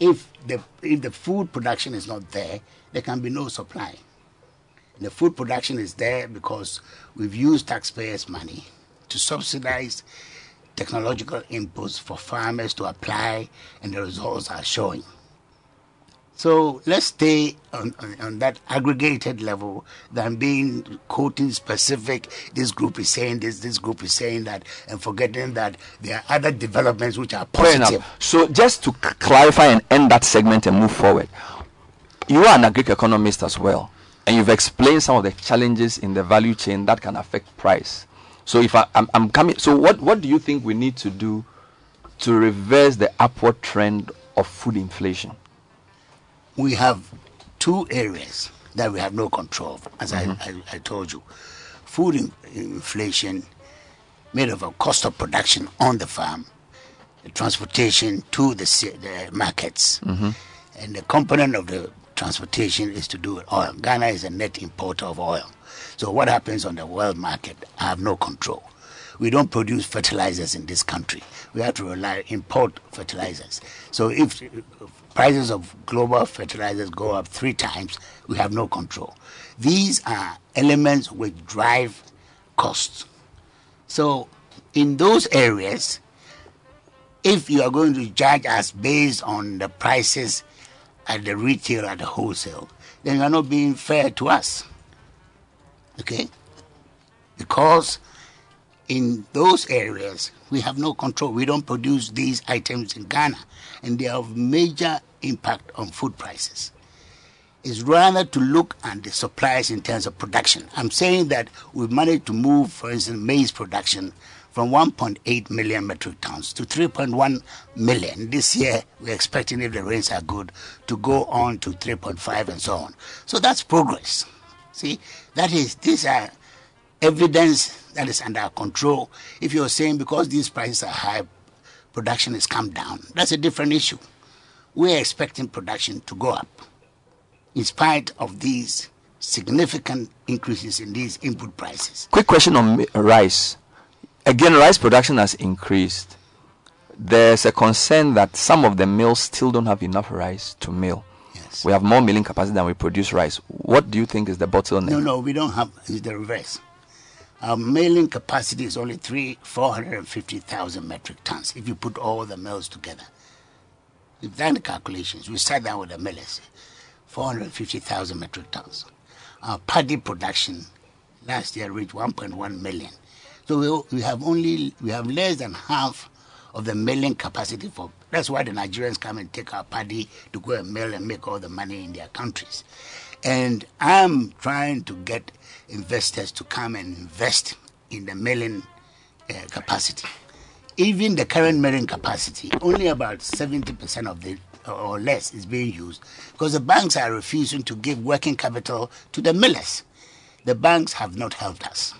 If the if the food production is not there, there can be no supply. The food production is there because we've used taxpayers' money to subsidize technological inputs for farmers to apply, and the results are showing. So let's stay on, on, on, that aggregated level than being quoting specific. This group is saying this, this group is saying that, and forgetting that there are other developments which are positive. So just to clarify and end that segment and move forward, you are an agri economist as well, and you've explained some of the challenges in the value chain that can affect price. So if I, I'm, I'm coming, so what what do you think we need to do to reverse the upward trend of food inflation? we have two areas that we have no control of, as mm-hmm. I, I, I, told you. Food in, inflation made of a cost of production on the farm, the transportation to the, the markets, mm-hmm. and the component of the transportation is to do with oil. Ghana is a net importer of oil. So what happens on the world market, I have no control. We don't produce fertilizers in this country. We have to rely import fertilizers. So if prices of global fertilizers go up three times, we have no control. These are elements which drive costs. So, in those areas, if you are going to judge us based on the prices at the retail, at the wholesale, then you are not being fair to us. Okay? Because in those areas, we have no control. We don't produce these items in Ghana, and they have major impact on food prices. It's rather to look at the supplies in terms of production. I'm saying that we've managed to move, for instance, maize production from 1.8 million metric tons to 3.1 million. This year, we're expecting, if the rains are good, to go on to 3.5 and so on. So that's progress. See, that is, these are evidence that is under control. If you're saying because these prices are high, production has come down, that's a different issue. We're expecting production to go up in spite of these significant increases in these input prices. Quick question on rice. Again, rice production has increased. There's a concern that some of the mills still don't have enough rice to mill. Yes. We have more milling capacity than we produce rice. What do you think is the bottleneck? No, no, we don't have. It's the reverse. Our milling capacity is only three, 450,000 metric tons if you put all the mills together. We've done the calculations. We sat down with the millers, 450,000 metric tons. Our paddy production last year reached 1.1 million. So we, we have only, we have less than half of the milling capacity for, that's why the Nigerians come and take our paddy to go and mill and make all the money in their countries. And I'm trying to get investors to come and invest in the milling uh, capacity. Even the current milling capacity, only about 70% of the or less is being used because the banks are refusing to give working capital to the millers. The banks have not helped us.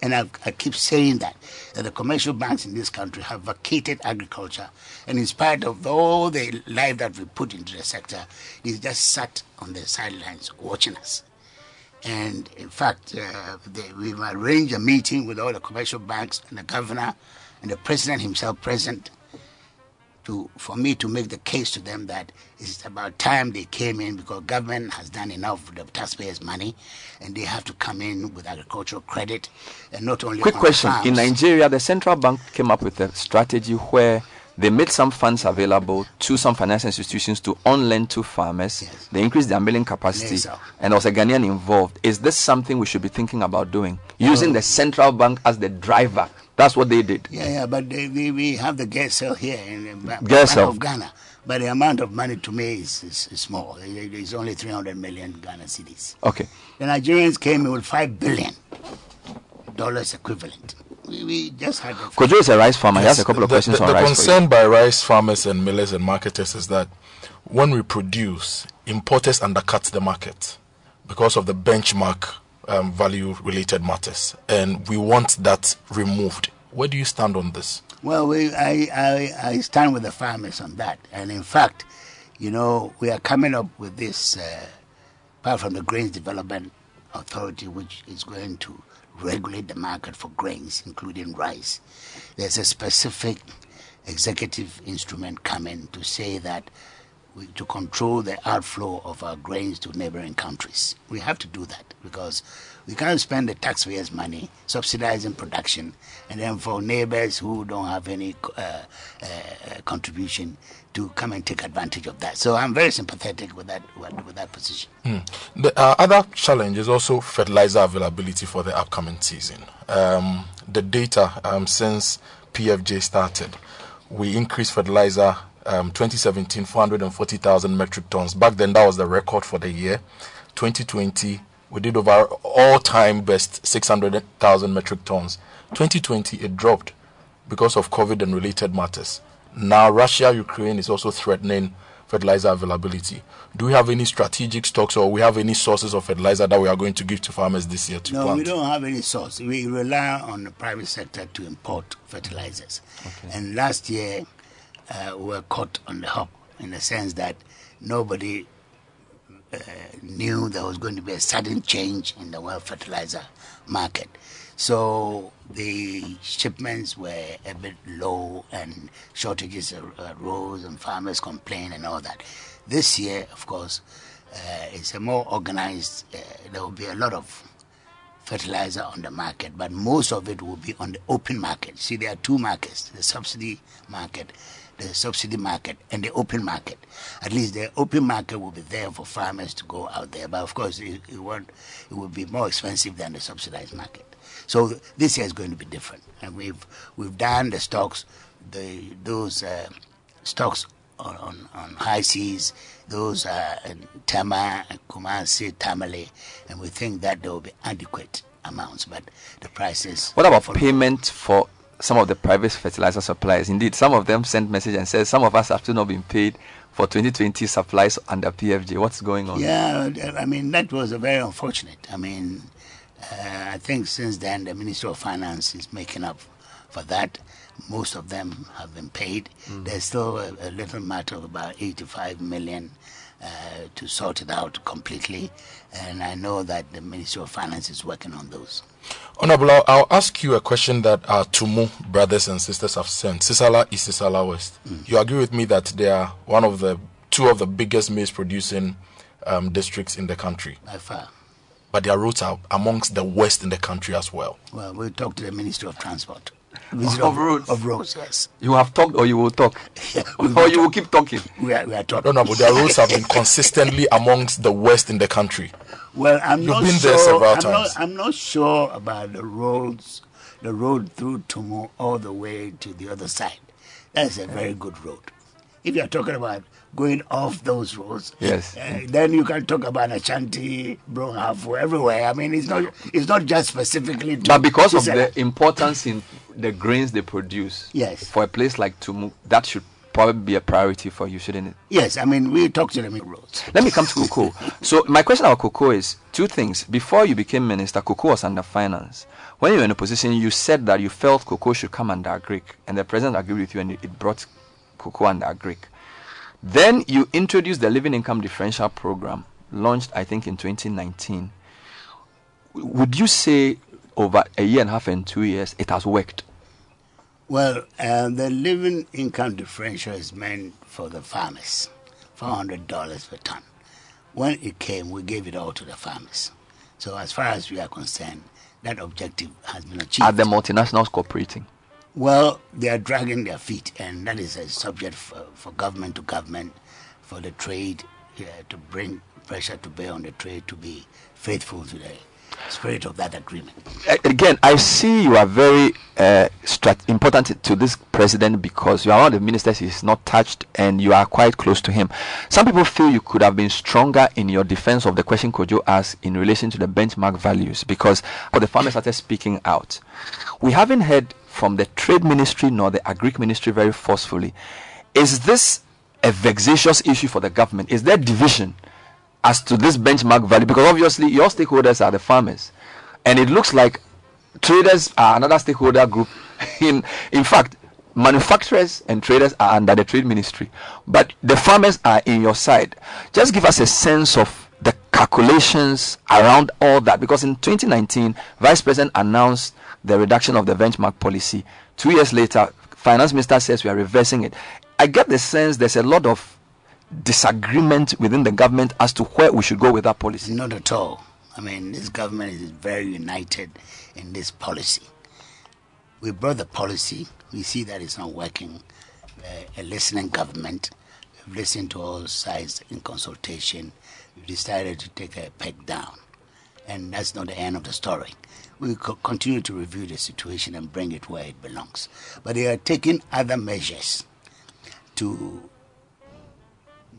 And I, I, keep saying that, that the commercial banks in this country have vacated agriculture. And in spite of all the life that we put into the sector, it's just sat on the sidelines watching us. And in fact, uh, they, we've arranged a meeting with all the commercial banks and the governor and the president himself present to, for me to make the case to them that it's about time they came in because government has done enough with the taxpayers' money and they have to come in with agricultural credit and not only. Quick question: In Nigeria, the central bank came up with a strategy where they made some funds available to some financial institutions to on lend to farmers. Yes. They increased their milling capacity, yes, and there was a Ghanaian involved. Is this something we should be thinking about doing? Using uh, the central bank as the driver. That's what they did. Yeah, yeah, but they, we, we have the gas cell here in the gas cell of Ghana. But the amount of money to me is, is, is small. It's only 300 million Ghana cedis. Okay. The Nigerians came in with 5 billion dollars equivalent we, we just had. Kojo is a rice farmer. Yes, he has a couple of the, questions the, on the rice. The concern by rice farmers and millers and marketers is that when we produce, importers undercut the market because of the benchmark um, value related matters, and we want that removed. Where do you stand on this? Well, we, I, I, I stand with the farmers on that, and in fact, you know, we are coming up with this, uh, apart from the Grains Development Authority, which is going to regulate the market for grains, including rice. There's a specific executive instrument coming to say that we, to control the outflow of our grains to neighboring countries. We have to do that because we can't spend the taxpayers' money subsidizing production and then for neighbors who don't have any uh, uh, contribution to come and take advantage of that. So I'm very sympathetic with that with, that position. Mm. The uh, other challenge is also fertilizer availability for the upcoming season. Um, the data um, since PFJ started, we increased fertilizer um, 2017 440,000 metric tons. Back then, that was the record for the year. 2020, we did over all time best 600,000 metric tons. 2020, it dropped because of COVID and related matters. Now, Russia, Ukraine is also threatening fertilizer availability. Do we have any strategic stocks or we have any sources of fertilizer that we are going to give to farmers this year to no, plant? we don't have any source. We rely on the private sector to import fertilizers. Okay. And last year, uh, we were caught on the hop in the sense that nobody uh, knew there was going to be a sudden change in the world fertilizer market. So the shipments were a bit low and shortages arose and farmers complained and all that. This year, of course, uh, it's a more organized, uh, there will be a lot of fertilizer on the market, but most of it will be on the open market. See, there are two markets the subsidy market the subsidy market and the open market. At least the open market will be there for farmers to go out there, but of course it, it won't. It will be more expensive than the subsidized market. So this year is going to be different, and we've we've done the stocks, the those uh, stocks on, on, on, high seas, those are uh, Tema, Kumasi, Tamale, and we think that there will be adequate amounts, but the prices. What about payment for some of the private fertilizer suppliers. Indeed, some of them sent message and said some of us have still not been paid for 2020 supplies under PFJ. What's going on? Yeah, I mean that was very unfortunate. I mean, uh, I think since then the Ministry of Finance is making up for that. Most of them have been paid. Mm. There's still a, a, little matter of about 85 million uh, to sort it out completely, and I know that the Ministry of Finance is working on those. Honorable, I'll, I'll ask you a question that our Tumu brothers and sisters have sent. Sisala is Sisala West. Mm. You agree with me that they are one of the two of the biggest maize producing um, districts in the country? By far. But their roads are amongst the worst in the country as well. Well, we'll talk to the Ministry of Transport. Of, of, roads. Of roads, yes. You have talked or you will talk? Yeah, or you will keep talking? We are, we are talking. No, no, but their roads have been consistently amongst the worst in the country. Well, I'm You've not been sure. There several I'm, times. Not, I'm not sure about the roads, the road through Tumu all the way to the other side. That's a very good road. If you're talking about going off those roads, yes, uh, then you can talk about Ashanti, Brong everywhere. I mean, it's not it's not just specifically. but because of the importance in the grains they produce, yes, for a place like Tumu, that should probably be a priority for you, shouldn't it? Yes, I mean, we talk to them in roads. Let me come to cocoa. so, my question about cocoa is two things. Before you became minister, cocoa was under finance. When you were in a position, you said that you felt cocoa should come under agric, and the president agreed with you, and it brought cocoa under agric. Then you introduced the living income differential program, launched, I think, in 2019. Would you say over a year and a half and two years, it has worked? Well, uh, the living income differential is meant for the farmers, $400 per ton. When it came, we gave it all to the farmers. So, as far as we are concerned, that objective has been achieved. Are the multinationals cooperating? Well, they are dragging their feet, and that is a subject for, for government to government, for the trade to bring pressure to bear on the trade to be faithful to the spirit of that agreement. Again, I see you are very uh, strat- important to this president because you are one of the ministers he's not touched and you are quite close to him. Some people feel you could have been stronger in your defense of the question Kojo asked in relation to the benchmark values because the farmers started speaking out. We haven't heard from the trade ministry nor the agri ministry very forcefully. Is this a vexatious issue for the government? Is there division? as to this benchmark value because obviously your stakeholders are the farmers and it looks like traders are another stakeholder group in in fact manufacturers and traders are under the trade ministry but the farmers are in your side just give us a sense of the calculations around all that because in 2019 vice president announced the reduction of the benchmark policy 2 years later finance minister says we are reversing it i get the sense there's a lot of disagreement within the government as to where we should go with that policy? Not at all. I mean, this government is very united in this policy. We brought the policy. We see that it's not working. Uh, a listening government. We've listened to all sides in consultation. We've decided to take a peg down. And that's not the end of the story. We continue to review the situation and bring it where it belongs. But they are taking other measures to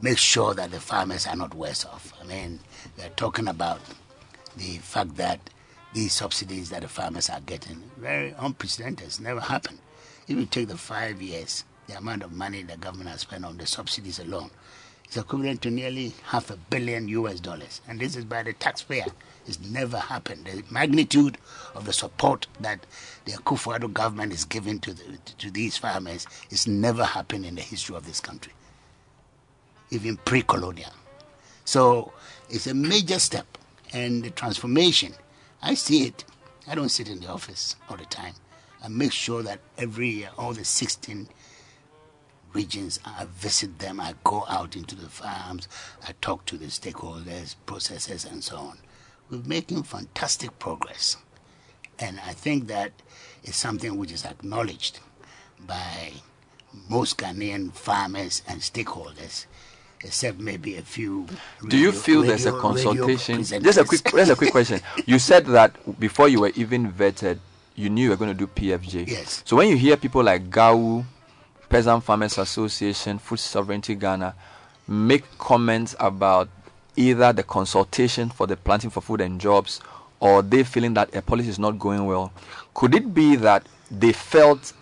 make sure that the farmers are not worse off. I mean, they're talking about the fact that these subsidies that the farmers are getting very unprecedented. It's never happened. If you take the five years, the amount of money the government has spent on the subsidies alone, is equivalent to nearly half a billion US dollars. And this is by the taxpayer. It's never happened. The magnitude of the support that the Akufo-Addo government is giving to, the, to these farmers is never happened in the history of this country, even pre-colonial. So it's a major step. And the transformation, I see it. I don't sit in the office all the time. I make sure that every year, all the 16 regions, I visit them, I go out into the farms, I talk to the stakeholders, processors, and so on. We're making fantastic progress. And I think that is something which is acknowledged by most Ghanaian farmers and stakeholders, except maybe a few. Do you radio- feel there's a consultation? radio Just a quick, just a quick question. You said that before you were even vetted, you knew you were going to do PFJ. Yes. So when you hear people like GAU, Peasant Farmers Association, Food Sovereignty Ghana, make comments about either the consultation for the planting for food and jobs or they feeling that a policy is not going well, could it be that they felt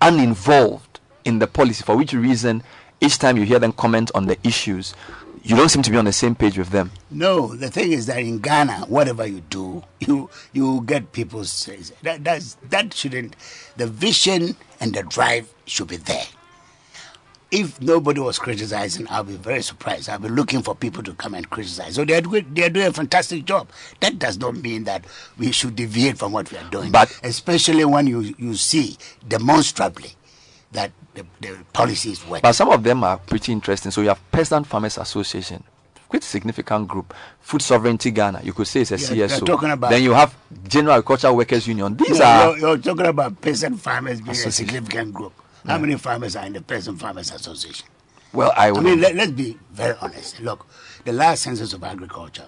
uninvolved in the policy, for which reason each time you hear them comment on the issues, you don't seem to be on the same page with them? No, the thing is that in Ghana, whatever you do, you you get people says that that shouldn't. The vision and the drive should be there. If nobody was criticizing, I'll be very surprised. I'll be looking for people to come and criticize. So they're doing, they're doing a fantastic job. That does not mean that we should deviate from what we are doing. But- especially when you, you see demonstrably that the, the policy is working. But some of them are pretty interesting. So you have Peasant Farmers Association, quite a significant group. Food Sovereignty Ghana, you could say it's a Yeah, CSO. you're talking about- then you have General Agricultural Workers Union. These No, are you're, you're talking about peasant farmers being a significant group. How many farmers are in the Peasant Farmers Association? well, I I mean, let, let's be very honest. Look, the last census of agriculture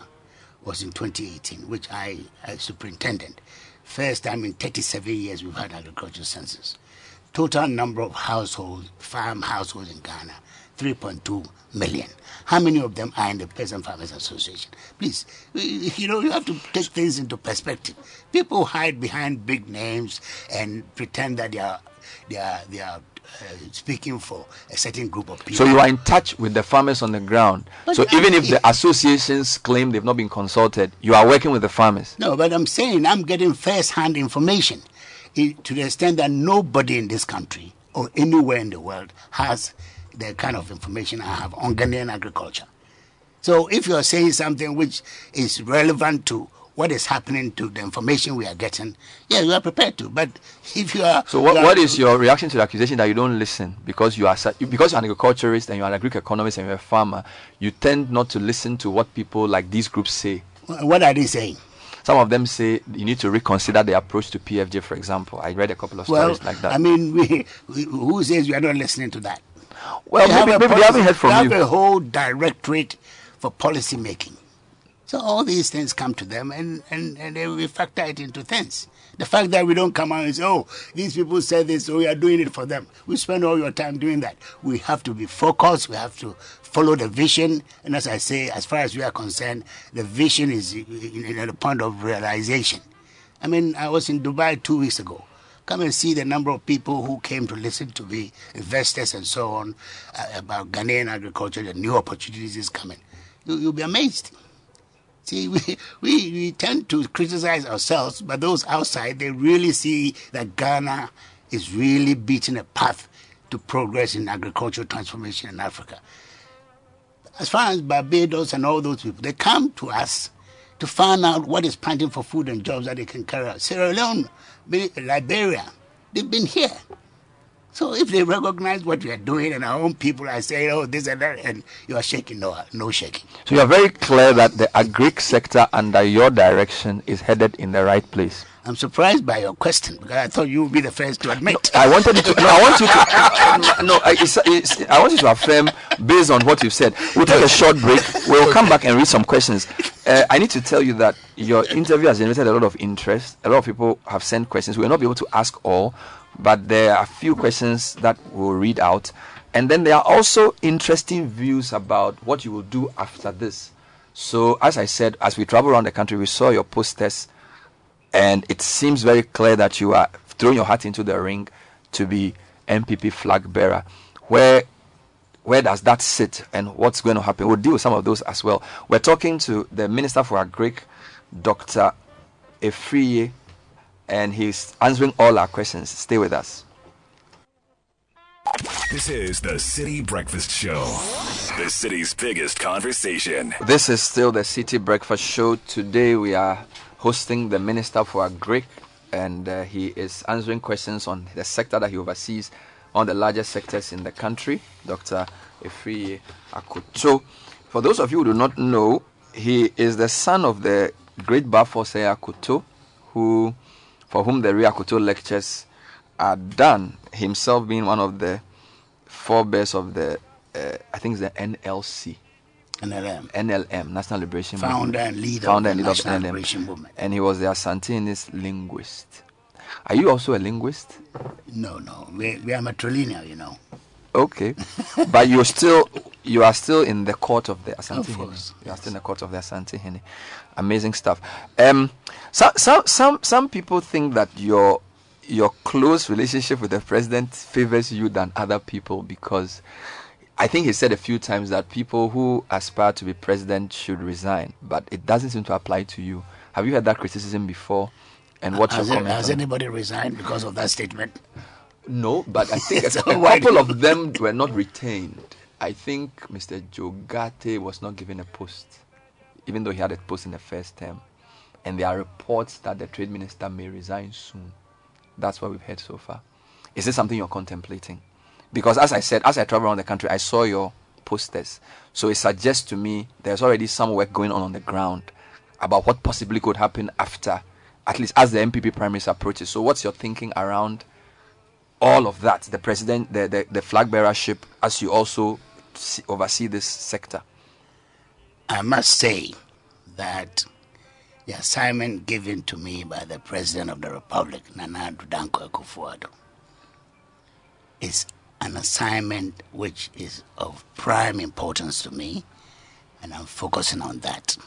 was in 2018, which I, as superintendent, first time in 37 years we've had agriculture census. Total number of households, farm households in Ghana, 3.2 million. How many of them are in the Peasant Farmers Association? Please, you know, you have to take things into perspective. People hide behind big names and pretend that they are, they are, they are uh, speaking for a certain group of people. so you are in touch with the farmers on the ground. But so I- even if the associations claim they've not been consulted, you are working with the farmers. No, but I'm saying I'm getting first-hand information to the extent that nobody in this country or anywhere in the world has the kind of information I have on Ghanaian agriculture. So if you are saying something which is relevant to what is happening to the information we are getting, yeah, you are prepared to. But if you are So what, you are- what is your reaction to the accusation that you don't listen because you are because you're an agriculturist and you're an agri economist and you're a farmer, you tend not to listen to what people like these groups say. what are they saying? Some of them say you need to reconsider the approach to PFJ, for example. I read a couple of Well, stories like that. I mean, we, we, who says we are not listening to that? well, have maybe, a maybe policy- haven't heard from they you. have a whole directorate for policy making. So all these things come to them and, and, and we factor it into things. The fact that we don't come out and say, oh, these people said this, so we are doing it for them. We spend all your time doing that. We have to be focused. We have to follow the vision. And as I say, as far as we are concerned, the vision is in, a point of realization. I mean, I was in Dubai two weeks ago. Come and see the number of people who came to listen to me, investors and so on, uh, about Ghanaian agriculture, the new opportunities coming. You, you'll be amazed. See, we, we, we tend to criticize ourselves, but those outside, they really see that Ghana is really beating a path to progress in agricultural transformation in Africa. As far as Barbados and all those people, they come to us to find out what is planting for food and jobs that they can carry out. Sierra Leone, Liberia, they've been here. So if they recognize what we are doing and our own people are saying, oh, this and that, and you are shaking, no, no shaking. So you are very clear that the agric sector under your direction is headed in the right place. I'm surprised by your question because I thought you would be the first to admit. I wanted to. No, I want you to. No, it's, it's, I want you to affirm based on what you've said. We'll take a short break. We'll come back and read some questions. Uh, I need to tell you that your interview has generated a lot of interest. A lot of people have sent questions. We will not be able to ask all, but there are a few questions that we'll read out. And then there are also interesting views about what you will do after this. So, as I said, as we travel around the country, we saw your posters and it seems very clear that you are throwing your hat into the ring to be NPP flag bearer. Where where does that sit and what's going to happen? We'll deal with some of those as well. We're talking to the Minister for Agric, Dr. Afriyie, and he's answering all our questions. Stay with us. This is the Citi Breakfast Show, the city's biggest conversation. This is still the Citi Breakfast Show. Today we are hosting the Minister for Agric, and uh, he is answering questions on the sector that he oversees, on the largest sectors in the country, Dr. Afriyie Akoto. For those of you who do not know, he is the son of the great Bafuor Osei Akoto, who, for whom the Ria Akoto lectures are done, himself being one of the forebears of the, uh, I think it's the NLC, NLM. NLM, National Liberation Founder Movement. and leader Founder of and leader of National NLM. Liberation Movement. And he was the Asantehene's linguist. Are you also a linguist? No, no. We, we are matrilineal, you know. Okay. but you're still you are still in the court of the Asante Of course, You are still in the court of the Asantehene. Amazing stuff. Um some some some some people think that your your close relationship with the president favors you than other people because I think he said a few times that people who aspire to be president should resign, but it doesn't seem to apply to you. Have you heard that criticism before? And what's has, your it- comment? has on anybody resigned because of that statement? No, but I think a, a couple of them were not retained. I think Mr. Joe Ghartey was not given a post, even though he had a post in the first term. And there are reports that the trade minister may resign soon. That's what we've heard so far. Is this something you're contemplating? Because as I said, as I travel around the country, I saw your posters. So it suggests to me there's already some work going on on the ground about what possibly could happen after, at least as the NPP primaries approaches. So what's your thinking around all of that, the president, the, the, the flag bearership, as you also see, oversee this sector? I must say that the assignment given to me by the President of the Republic, Nana Dankwa Akufo-Addo, is an assignment which is of prime importance to me, and I'm focusing on that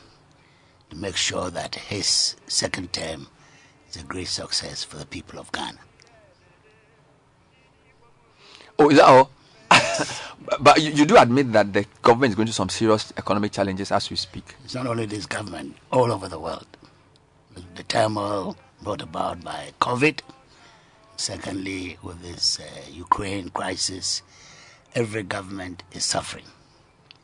to make sure that his second term is a great success for the people of Ghana. Oh, is that all? but you, you do admit that the government is going through some serious economic challenges as we speak. It's not only this government, all over the world. The turmoil brought about by COVID, secondly, with this uh, Ukraine crisis, every government is suffering.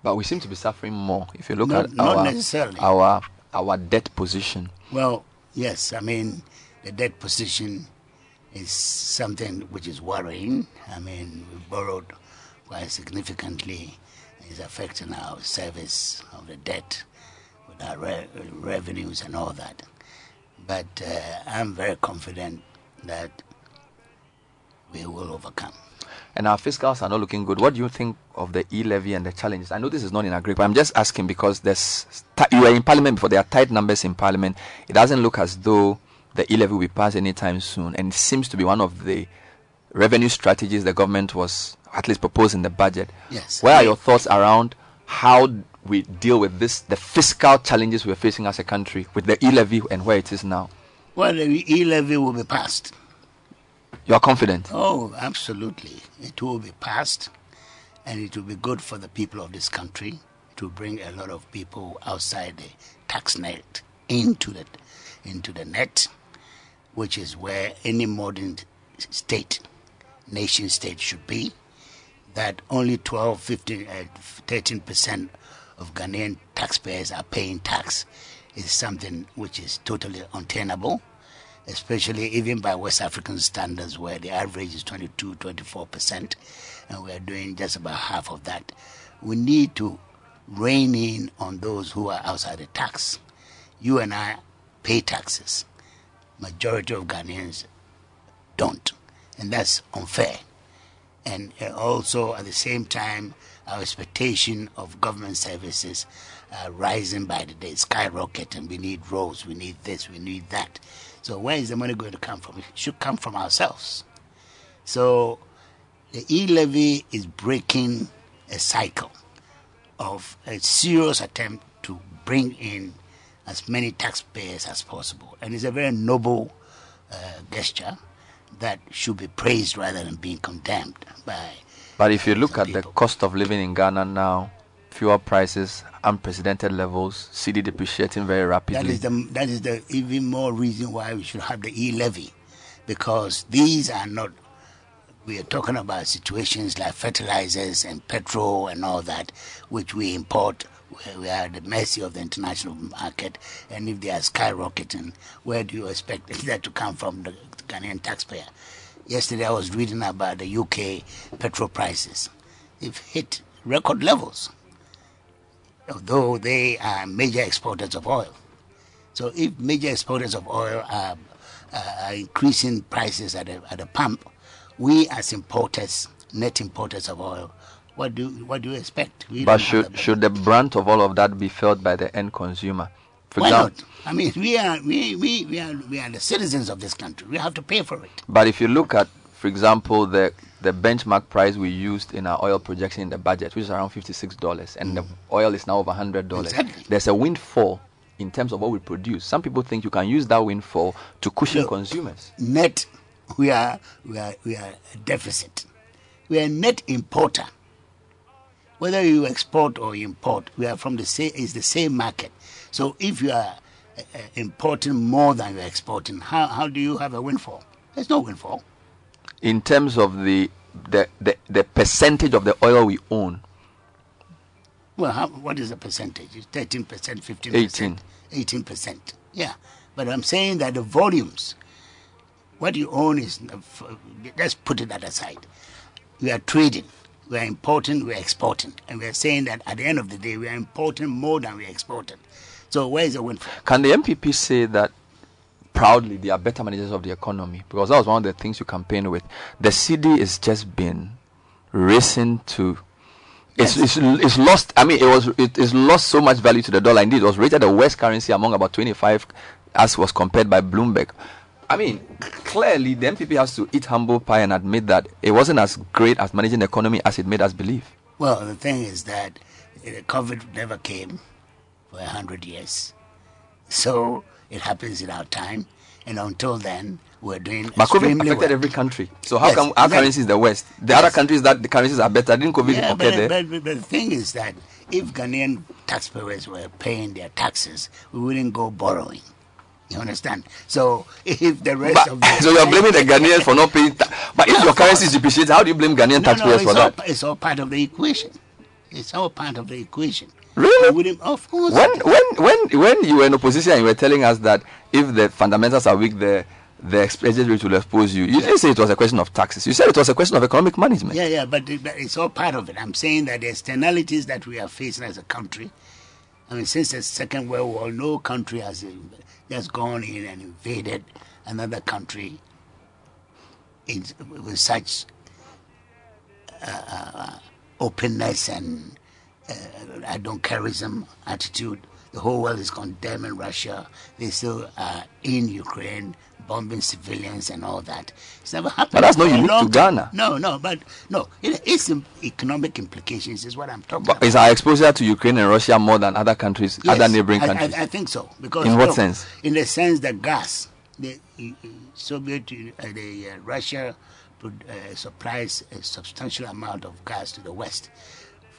But we seem to be suffering more if you look Not- at not our, necessarily. our our debt position. Well, yes, I mean, the debt position is something which is worrying. I mean, we borrowed quite significantly. is affecting our service of the debt with our re- revenues and all that. But uh, I'm very confident that we will overcome. And our fiscals are not looking good. What do you think of the e levy and the challenges? I know this is not in agri, but I'm just asking because there's ti- you were in parliament before. There are tight numbers in parliament. It doesn't look as though the e levy will be passed anytime soon, and it seems to be one of the revenue strategies the government was at least proposed in the budget. Yes. Where are your thoughts around how we deal with this, the fiscal challenges we're facing as a country with the e levy and where it is now? Well, the e levy will be passed. You're confident. Oh, absolutely. It will be passed, and it will be good for the people of this country to bring a lot of people outside the tax net into the into the net, which is where any modern state, nation state should be. That only 12, 15, uh, 13 percent of Ghanaian taxpayers are paying tax is something which is totally untenable especially even by West African standards, where the average is 22, 24%, and we are doing just about half of that. We need to rein in on those who are outside the tax. You and I pay taxes. Majority of Ghanaians don't, and that's unfair. And uh, also at the same time, our expectation of government services are rising by the day, skyrocket, and we need roads, we need this, we need that. So where is the money going to come from? It should come from ourselves. So the e-levy is breaking a cycle of a serious attempt to bring in as many taxpayers as possible. And it's a very noble uh, gesture that should be praised rather than being condemned by. But if you look at the cost of living in Ghana now, fuel prices, unprecedented levels, cedi depreciating very rapidly. is the that is the even more reason why we should have the e levy, because these are not. We are talking about situations like fertilizers and petrol and all that, which we import. We are at the mercy of the international market, and if they are skyrocketing, where do you expect that to come from the Ghanaian taxpayer? Yesterday, I was reading about the UK petrol prices; they've hit record levels, although they are major exporters of oil. So if major exporters of oil are, uh, are increasing prices at the, at the pump, we as importers, net importers of oil, what do what do you expect? We but should should the brunt of all of that be felt by the end consumer? For why example, not? I mean, we are we, we, we are we are the citizens of this country. We have to pay for it. But if you look at, for example, the the benchmark price we used in our oil projection in the budget, which is around fifty-six dollars, and the mm. oil is now over hundred dollars. Exactly. There's a windfall in terms of what we produce. Some people think you can use that windfall to cushion Look. consumers. Net, we are we are we are a deficit. We are a net importer. Whether you export or import, we are from the same is the same market. So if you are uh, uh, importing more than you're exporting, how how do you have a windfall? There's no windfall. In terms of the the, the, the percentage of the oil we own, Well, how, what is the percentage? It's 13%, 15%, 18. 18%. Yeah. But I'm saying that the volumes, what you own is, let's put it that aside. We are trading, we are importing, we are exporting. And we are saying that at the end of the day, we are importing more than we are exporting. So where is the windfall? can the NPP say that proudly they are better managers of the economy? Because that was one of the things you campaigned with. The cedi is just been racing to. It's, it's, it's lost. I mean, it was it is lost so much value to the dollar. Indeed, it was rated the worst currency among about 25, as was compared by Bloomberg. I mean, clearly the NPP has to eat humble pie and admit that it wasn't as great as managing the economy as it made us believe. Well, the thing is that uh, COVID never came for a hundred years, so it happens in our time, and until then, we're doing But COVID affected well. every country. So how Yes, come our currency is the worst? The Yes. other countries that the currencies are better. Didn't COVID Yeah, but, there? but, but, but the thing is that if Ghanaian taxpayers were paying their taxes, we wouldn't go borrowing. You understand? So if the rest But- of the so you're blaming the Ghanaians for not paying. Ta- but if your currency is depreciated, how do you blame Ghanaian no, no, taxpayers it's for all, that? it's all part of the equation. It's all part of the equation. Really? Wouldn't- of course. When when when when you were in opposition and you were telling us that if the fundamentals are weak, the the exchange rate will expose you. You didn't say it was a question of taxes. You said it was a question of economic management. Yeah, yeah, but, it- but it's all part of it. I'm saying that the externalities that we are facing as a country. I mean, since the Second World War, no country has uh, just gone in and invaded another country in, with such uh, openness and uh, I don't careism attitude. The whole world is condemning Russia. They still are in Ukraine, bombing civilians and all that. It's never happened. But that's not unique to Ghana. No, no, but no, it, it's economic implications is what I'm talking But about. is our exposure to Ukraine and Russia more than other countries, Yes, other neighboring countries? I, I think so. Because In what sense? In the sense that gas, the uh, uh, Soviet, uh, the uh, Russia uh, supplies a substantial amount of gas to the West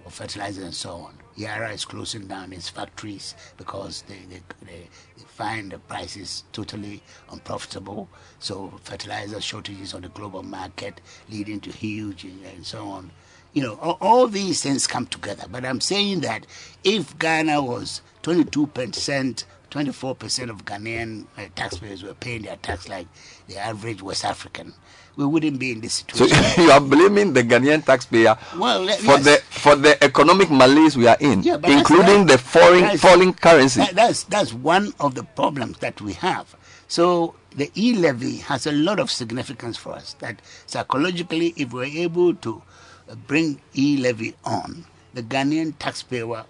for fertilizer and so on. Yara is closing down its factories because they, they, they, find the prices totally unprofitable. So fertilizer shortages on the global market leading to huge and, and so on. You know, all, all these things come together. But I'm saying that if Ghana was 22% 24% of Ghanaian uh, taxpayers were paying their tax like the average West African, we wouldn't be in this situation. So you are blaming the Ghanaian taxpayer Well, for yes. the for the economic malaise we are in, Yeah, including the foreign falling currency. That- that's that's one of the problems that we have. So the e levy has a lot of significance for us. That psychologically, if we're able to uh, bring e levy on, the Ghanaian taxpayer will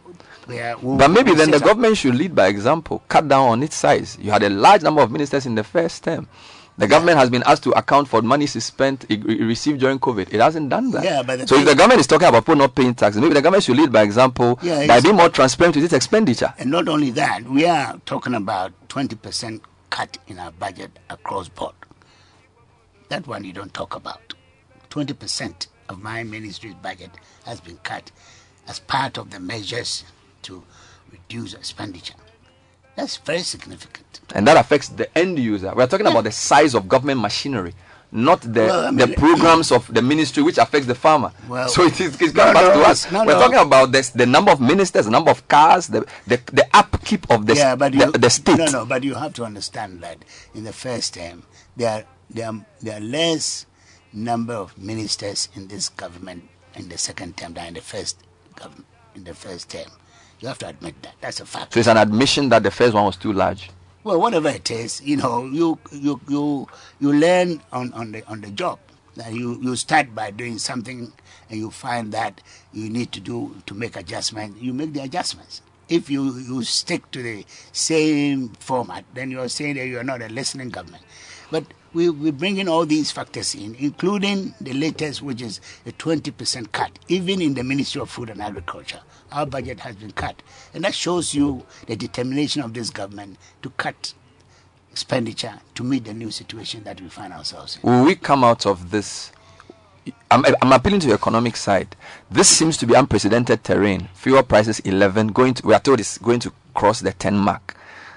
But maybe then the government should lead by example, cut down on its size. You had a large number of ministers in the first term. The government has been asked to account for money spent, it, it received during COVID. It hasn't done that. Yeah, but the so if the government is talking about people not paying taxes, maybe the government should lead by example Yeah, by being more transparent with its expenditure. And not only that, we are talking about 20% cut in our budget across board. That one you don't talk about. 20% of my ministry's budget has been cut as part of the measures to reduce expenditure. That's very significant. And that affects the end user. We're talking about the size of government machinery, not the, Well, I the programs of the ministry which affects the farmer. Well- so it is it's No, coming back no, to us. no, We're talking about this, the number of ministers, the number of cars, the, the, the upkeep of the, yeah, but the, you, the state. No, no, but you have to understand that in the first term, there are, there are, there are less number of ministers in this government in the second term than in the first government in the first term. You have to admit that. That's a fact. So it's an admission that the first one was too large. Well, whatever it is, you know, you you you you learn on, on the on the job. That you you start by doing something, and you find that you need to do to make adjustments. You make the adjustments. If you you stick to the same format, then you are saying that you are not a listening government. But we we bring in all these factors in, including the latest, which is a twenty percent cut, even in the Ministry of Food and Agriculture. Our budget has been cut, and that shows you the determination of this government to cut expenditure to meet the new situation that we find ourselves in. Will we come out of this? I'm, I'm appealing to the economic side. This seems to be unprecedented terrain. Fuel prices 11, going to, we are told it's going to cross the 10 mark.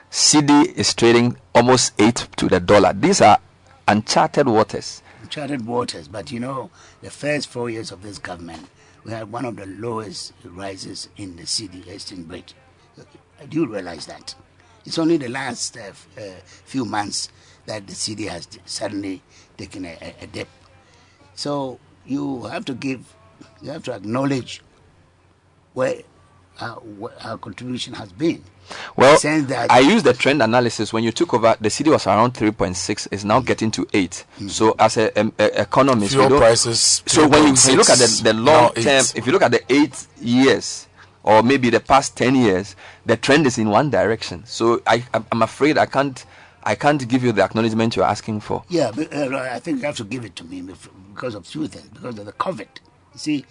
cedi is trading almost 8 to the dollar. These are uncharted waters. Uncharted waters, but you know, the first four years of this government, we had one of the lowest rises in the city CD exchange rate. Do you realize that? It's only the last uh, uh, few months that the cedi has suddenly taken a, a, dip. So you have to give, you have to acknowledge where our, where our contribution has been. Well, that- I used the trend analysis. When you took over, the cedi was around 3.6. It's now getting to 8. So, as a, um, a economist, Fuel prices. So when you, you look at the, the long term, if you look at the eight years or maybe the past ten years, the trend is in one direction. So I, I'm- I'm afraid I can't, I can't give you the acknowledgement you're asking for. Yeah, but, uh, I think you have to give it to me because of two things. Because of the COVID. You see,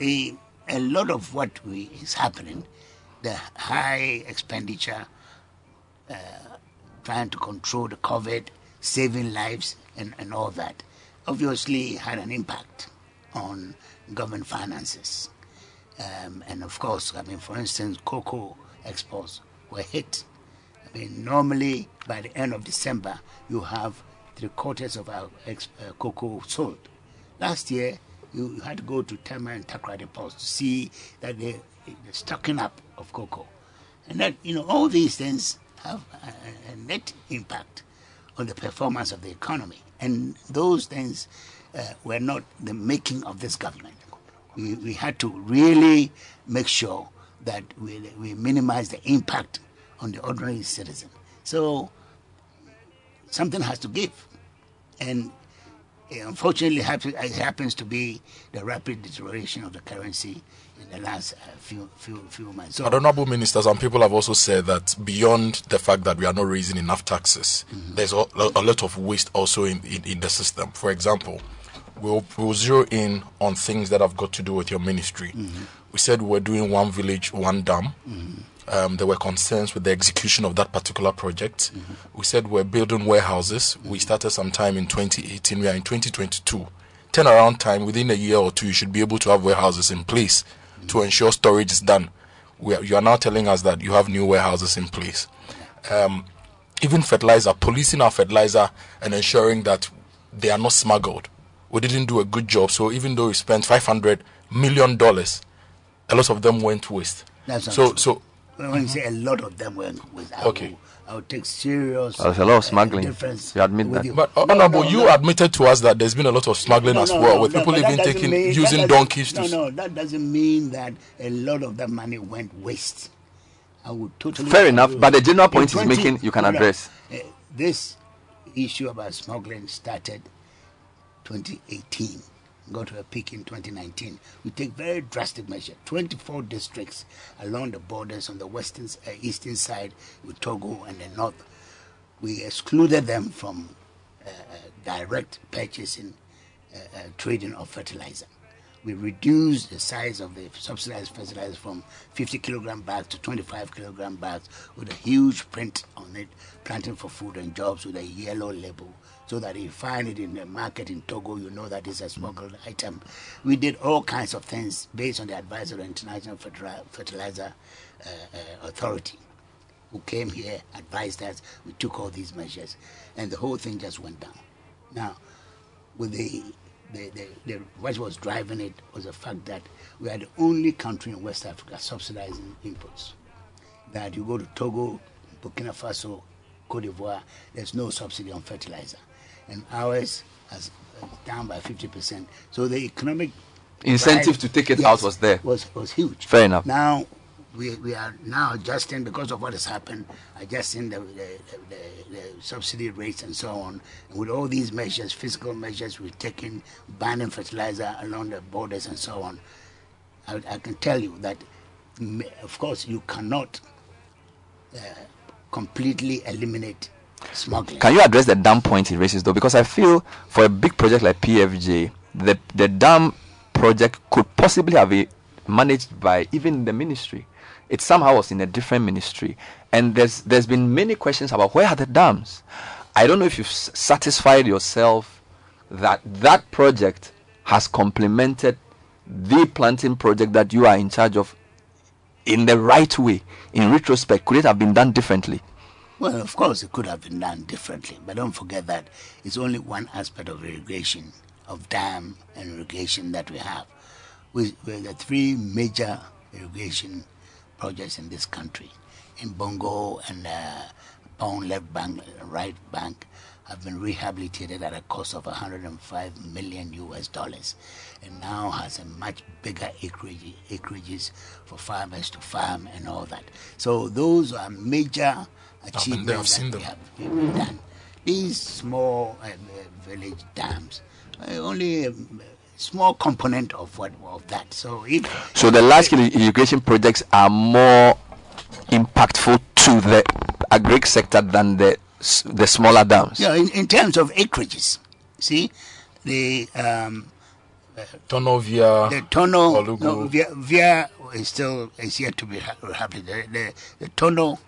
a, a lot of what we, is happening, the high expenditure, uh, trying to control the COVID, saving lives, and, and all that, obviously had an impact on government finances. Um, and of course, I mean, for instance, cocoa exports were hit. I mean, normally by the end of December, you have three quarters of our ex- uh, cocoa sold. Last year, you had to go to Tema and Takra depots to see that they, the stocking up of cocoa. And that, you know, all these things have a, a- net impact on the performance of the economy. And those things uh, were not the making of this government. We, we had to really make sure that we, we minimize the impact on the ordinary citizen. So something has to give. And unfortunately, it happens to be the rapid deterioration of the currency in the last uh, few, few, few months. So, But honorable ministers and people have also said that beyond the fact that we are not raising enough taxes, mm-hmm. there's a, a lot of waste also in, in, in the system. For example, we'll, we'll zero in on things that have got to do with your ministry. Mm-hmm. We said we were doing one village, one dam. Mm-hmm. Um, there were concerns with the execution of that particular project. We said we're building warehouses. We started sometime in 2018. We are in 2022. Turnaround time within a year or two, you should be able to have warehouses in place to ensure storage is done. We are, you are now telling us that you have new warehouses in place. Um, even fertilizer, policing our fertilizer and ensuring that they are not smuggled. We didn't do a good job. So even though we spent 500 million dollars, a lot of them went waste. That's so true. so when you say a lot of them were with I Okay. will, I would take serious. There's a lot of uh, smuggling. difference You admit that. you. But uh, No, Honorable, no, you no. admitted to us that there's been a lot of smuggling No, as well, no, with no, people even taking mean- using donkeys to. No, no, that doesn't mean that a lot of that money went waste. I would totally. Fair enough, agree. but the general In point he's making, you can no, no, address. uh, this issue about smuggling started 2018, got to a peak in 2019. We take very drastic measures. 24 districts along the borders on the western, uh, eastern side with Togo and the north. We excluded them from uh, uh, direct purchasing, uh, uh, trading of fertilizer. We reduced the size of the subsidized fertilizer from 50 kilogram bags to 25 kilogram bags with a huge print on it, planting for food and jobs with a yellow label, so that if you find it in the market in Togo, you know that it's a smuggled item. We did all kinds of things based on the advice of the International Fertilizer uh, uh, Authority who came here, advised us, we took all these measures, and the whole thing just went down. Now, with the, the, the, the what was driving it was the fact that we are the only country in West Africa subsidizing imports. That you go to Togo, Burkina Faso, Cote d'Ivoire, there's no subsidy on fertilizer, and ours has down by 50%. So the economic Incentive to take it out was there. Was was huge. Fair enough. Now we, we are now adjusting because of what has happened, adjusting the, the, the, the subsidy rates and so on. And with all these measures, physical measures we've taken, banning fertilizer along the borders and so on, I, I can tell you that, of course, you cannot uh, completely eliminate smuggling. Can you address the dam point he raises though? Because I feel for a big project like PFJ, the the dam project could possibly have been managed by even the ministry. It somehow was in a different ministry, and there's there's been many questions about where are the dams. I don't know if you've satisfied yourself that that project has complemented the planting project that you are in charge of in the right way. In retrospect, could it have been done differently? Well, of course, it could have been done differently, but don't forget that it's only one aspect of irrigation, of dam and irrigation that we have. We, we the three major irrigation projects in this country, in Bongo and uh, Kpong left bank, right bank, have been rehabilitated at a cost of 105 million US dollars, and now has a much bigger acreage, acreages for farmers to farm and all that. So those are major been there, I've achievements seen we them. have we've done. These small uh, uh, village dams are only a small component of what of that. So if So the large scale irrigation projects are more impactful to the agric sector than the the smaller dams. you know, in, in terms of acreages, see the um, Tonovia, the tunnel Olugu. no, via, via is still is yet to be ha- happening. The, the, the Tono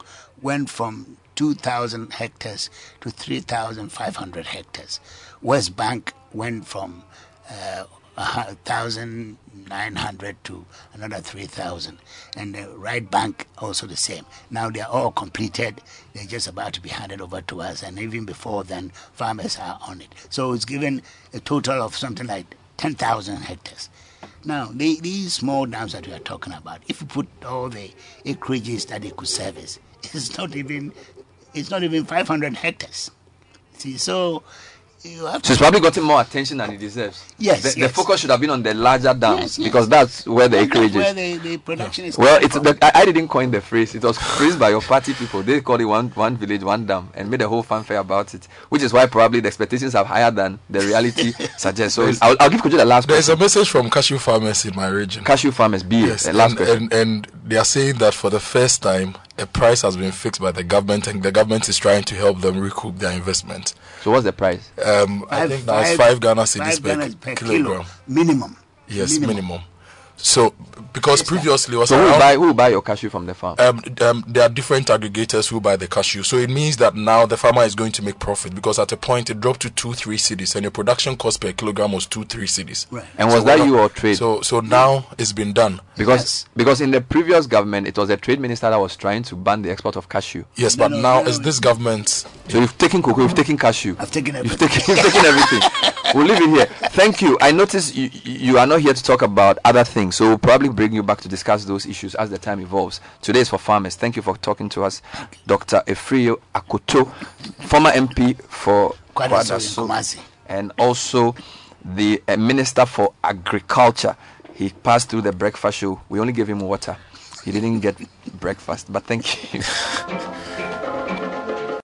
went from 2,000 hectares to 3,500 hectares. West Bank went from uh, 1,900 to another 3,000. And the right bank also the same. Now they are all completed. They're just about to be handed over to us. And even before then, farmers are on it. So it's given a total of something like 10,000 hectares. Now, the, these small dams that we are talking about, if you put all the acreages that they could service, it's not even, it's not even 500 hectares. See, so you have So it's to. probably gotten more attention than it deserves. Yes, The, the focus should have been on the larger dams Yes, yes. because that's where the That's acreage where is. the, the production is. Well, it's from. the, I, I didn't coin the phrase. It was phrased by your party people. They called it one one village, one dam, and made a whole fanfare about it. Which is why probably the expectations are higher than the reality suggests. So I'll, I'll give Kojo the last there's a message from cashew farmers in my region. Cashew farmers, be Yes, the last and, question. and, and they are saying that for the first time, a price has been fixed by the government, and the government is trying to help them recoup their investment. so what's the price? Um, I think that's five Ghana cedis five per, Ghana per kilogram. kilo minimum. Yes, minimum. So, because previously was So who buy who buy your cashew from the farm? um, um, there are different aggregators who buy the cashew. So it means that now the farmer is going to make profit because at a point it dropped to two, three cedis, and your production cost per kilogram was two, three cedis. Right. and was that you of- or trade? So, so now it's been done. because Yes. because in the previous government, it was the trade minister that was trying to ban the export of cashew. Yes, No, but no, now no, it's no. this government. So you've taken cocoa, you've taken cashew. I've taken You've everything. taken, you've taken everything. we'll leave it here. Thank you. I notice you, you are not here to talk about other things, so we'll probably bring you back to discuss those issues as the time evolves. Today is for farmers. Thank you for talking to us, Dr. Afriyie Akoto, former MP for Kwadaso Kumasi. and also the uh, Minister for Agriculture. He passed through the breakfast show. We only gave him water. He didn't get breakfast, but thank you.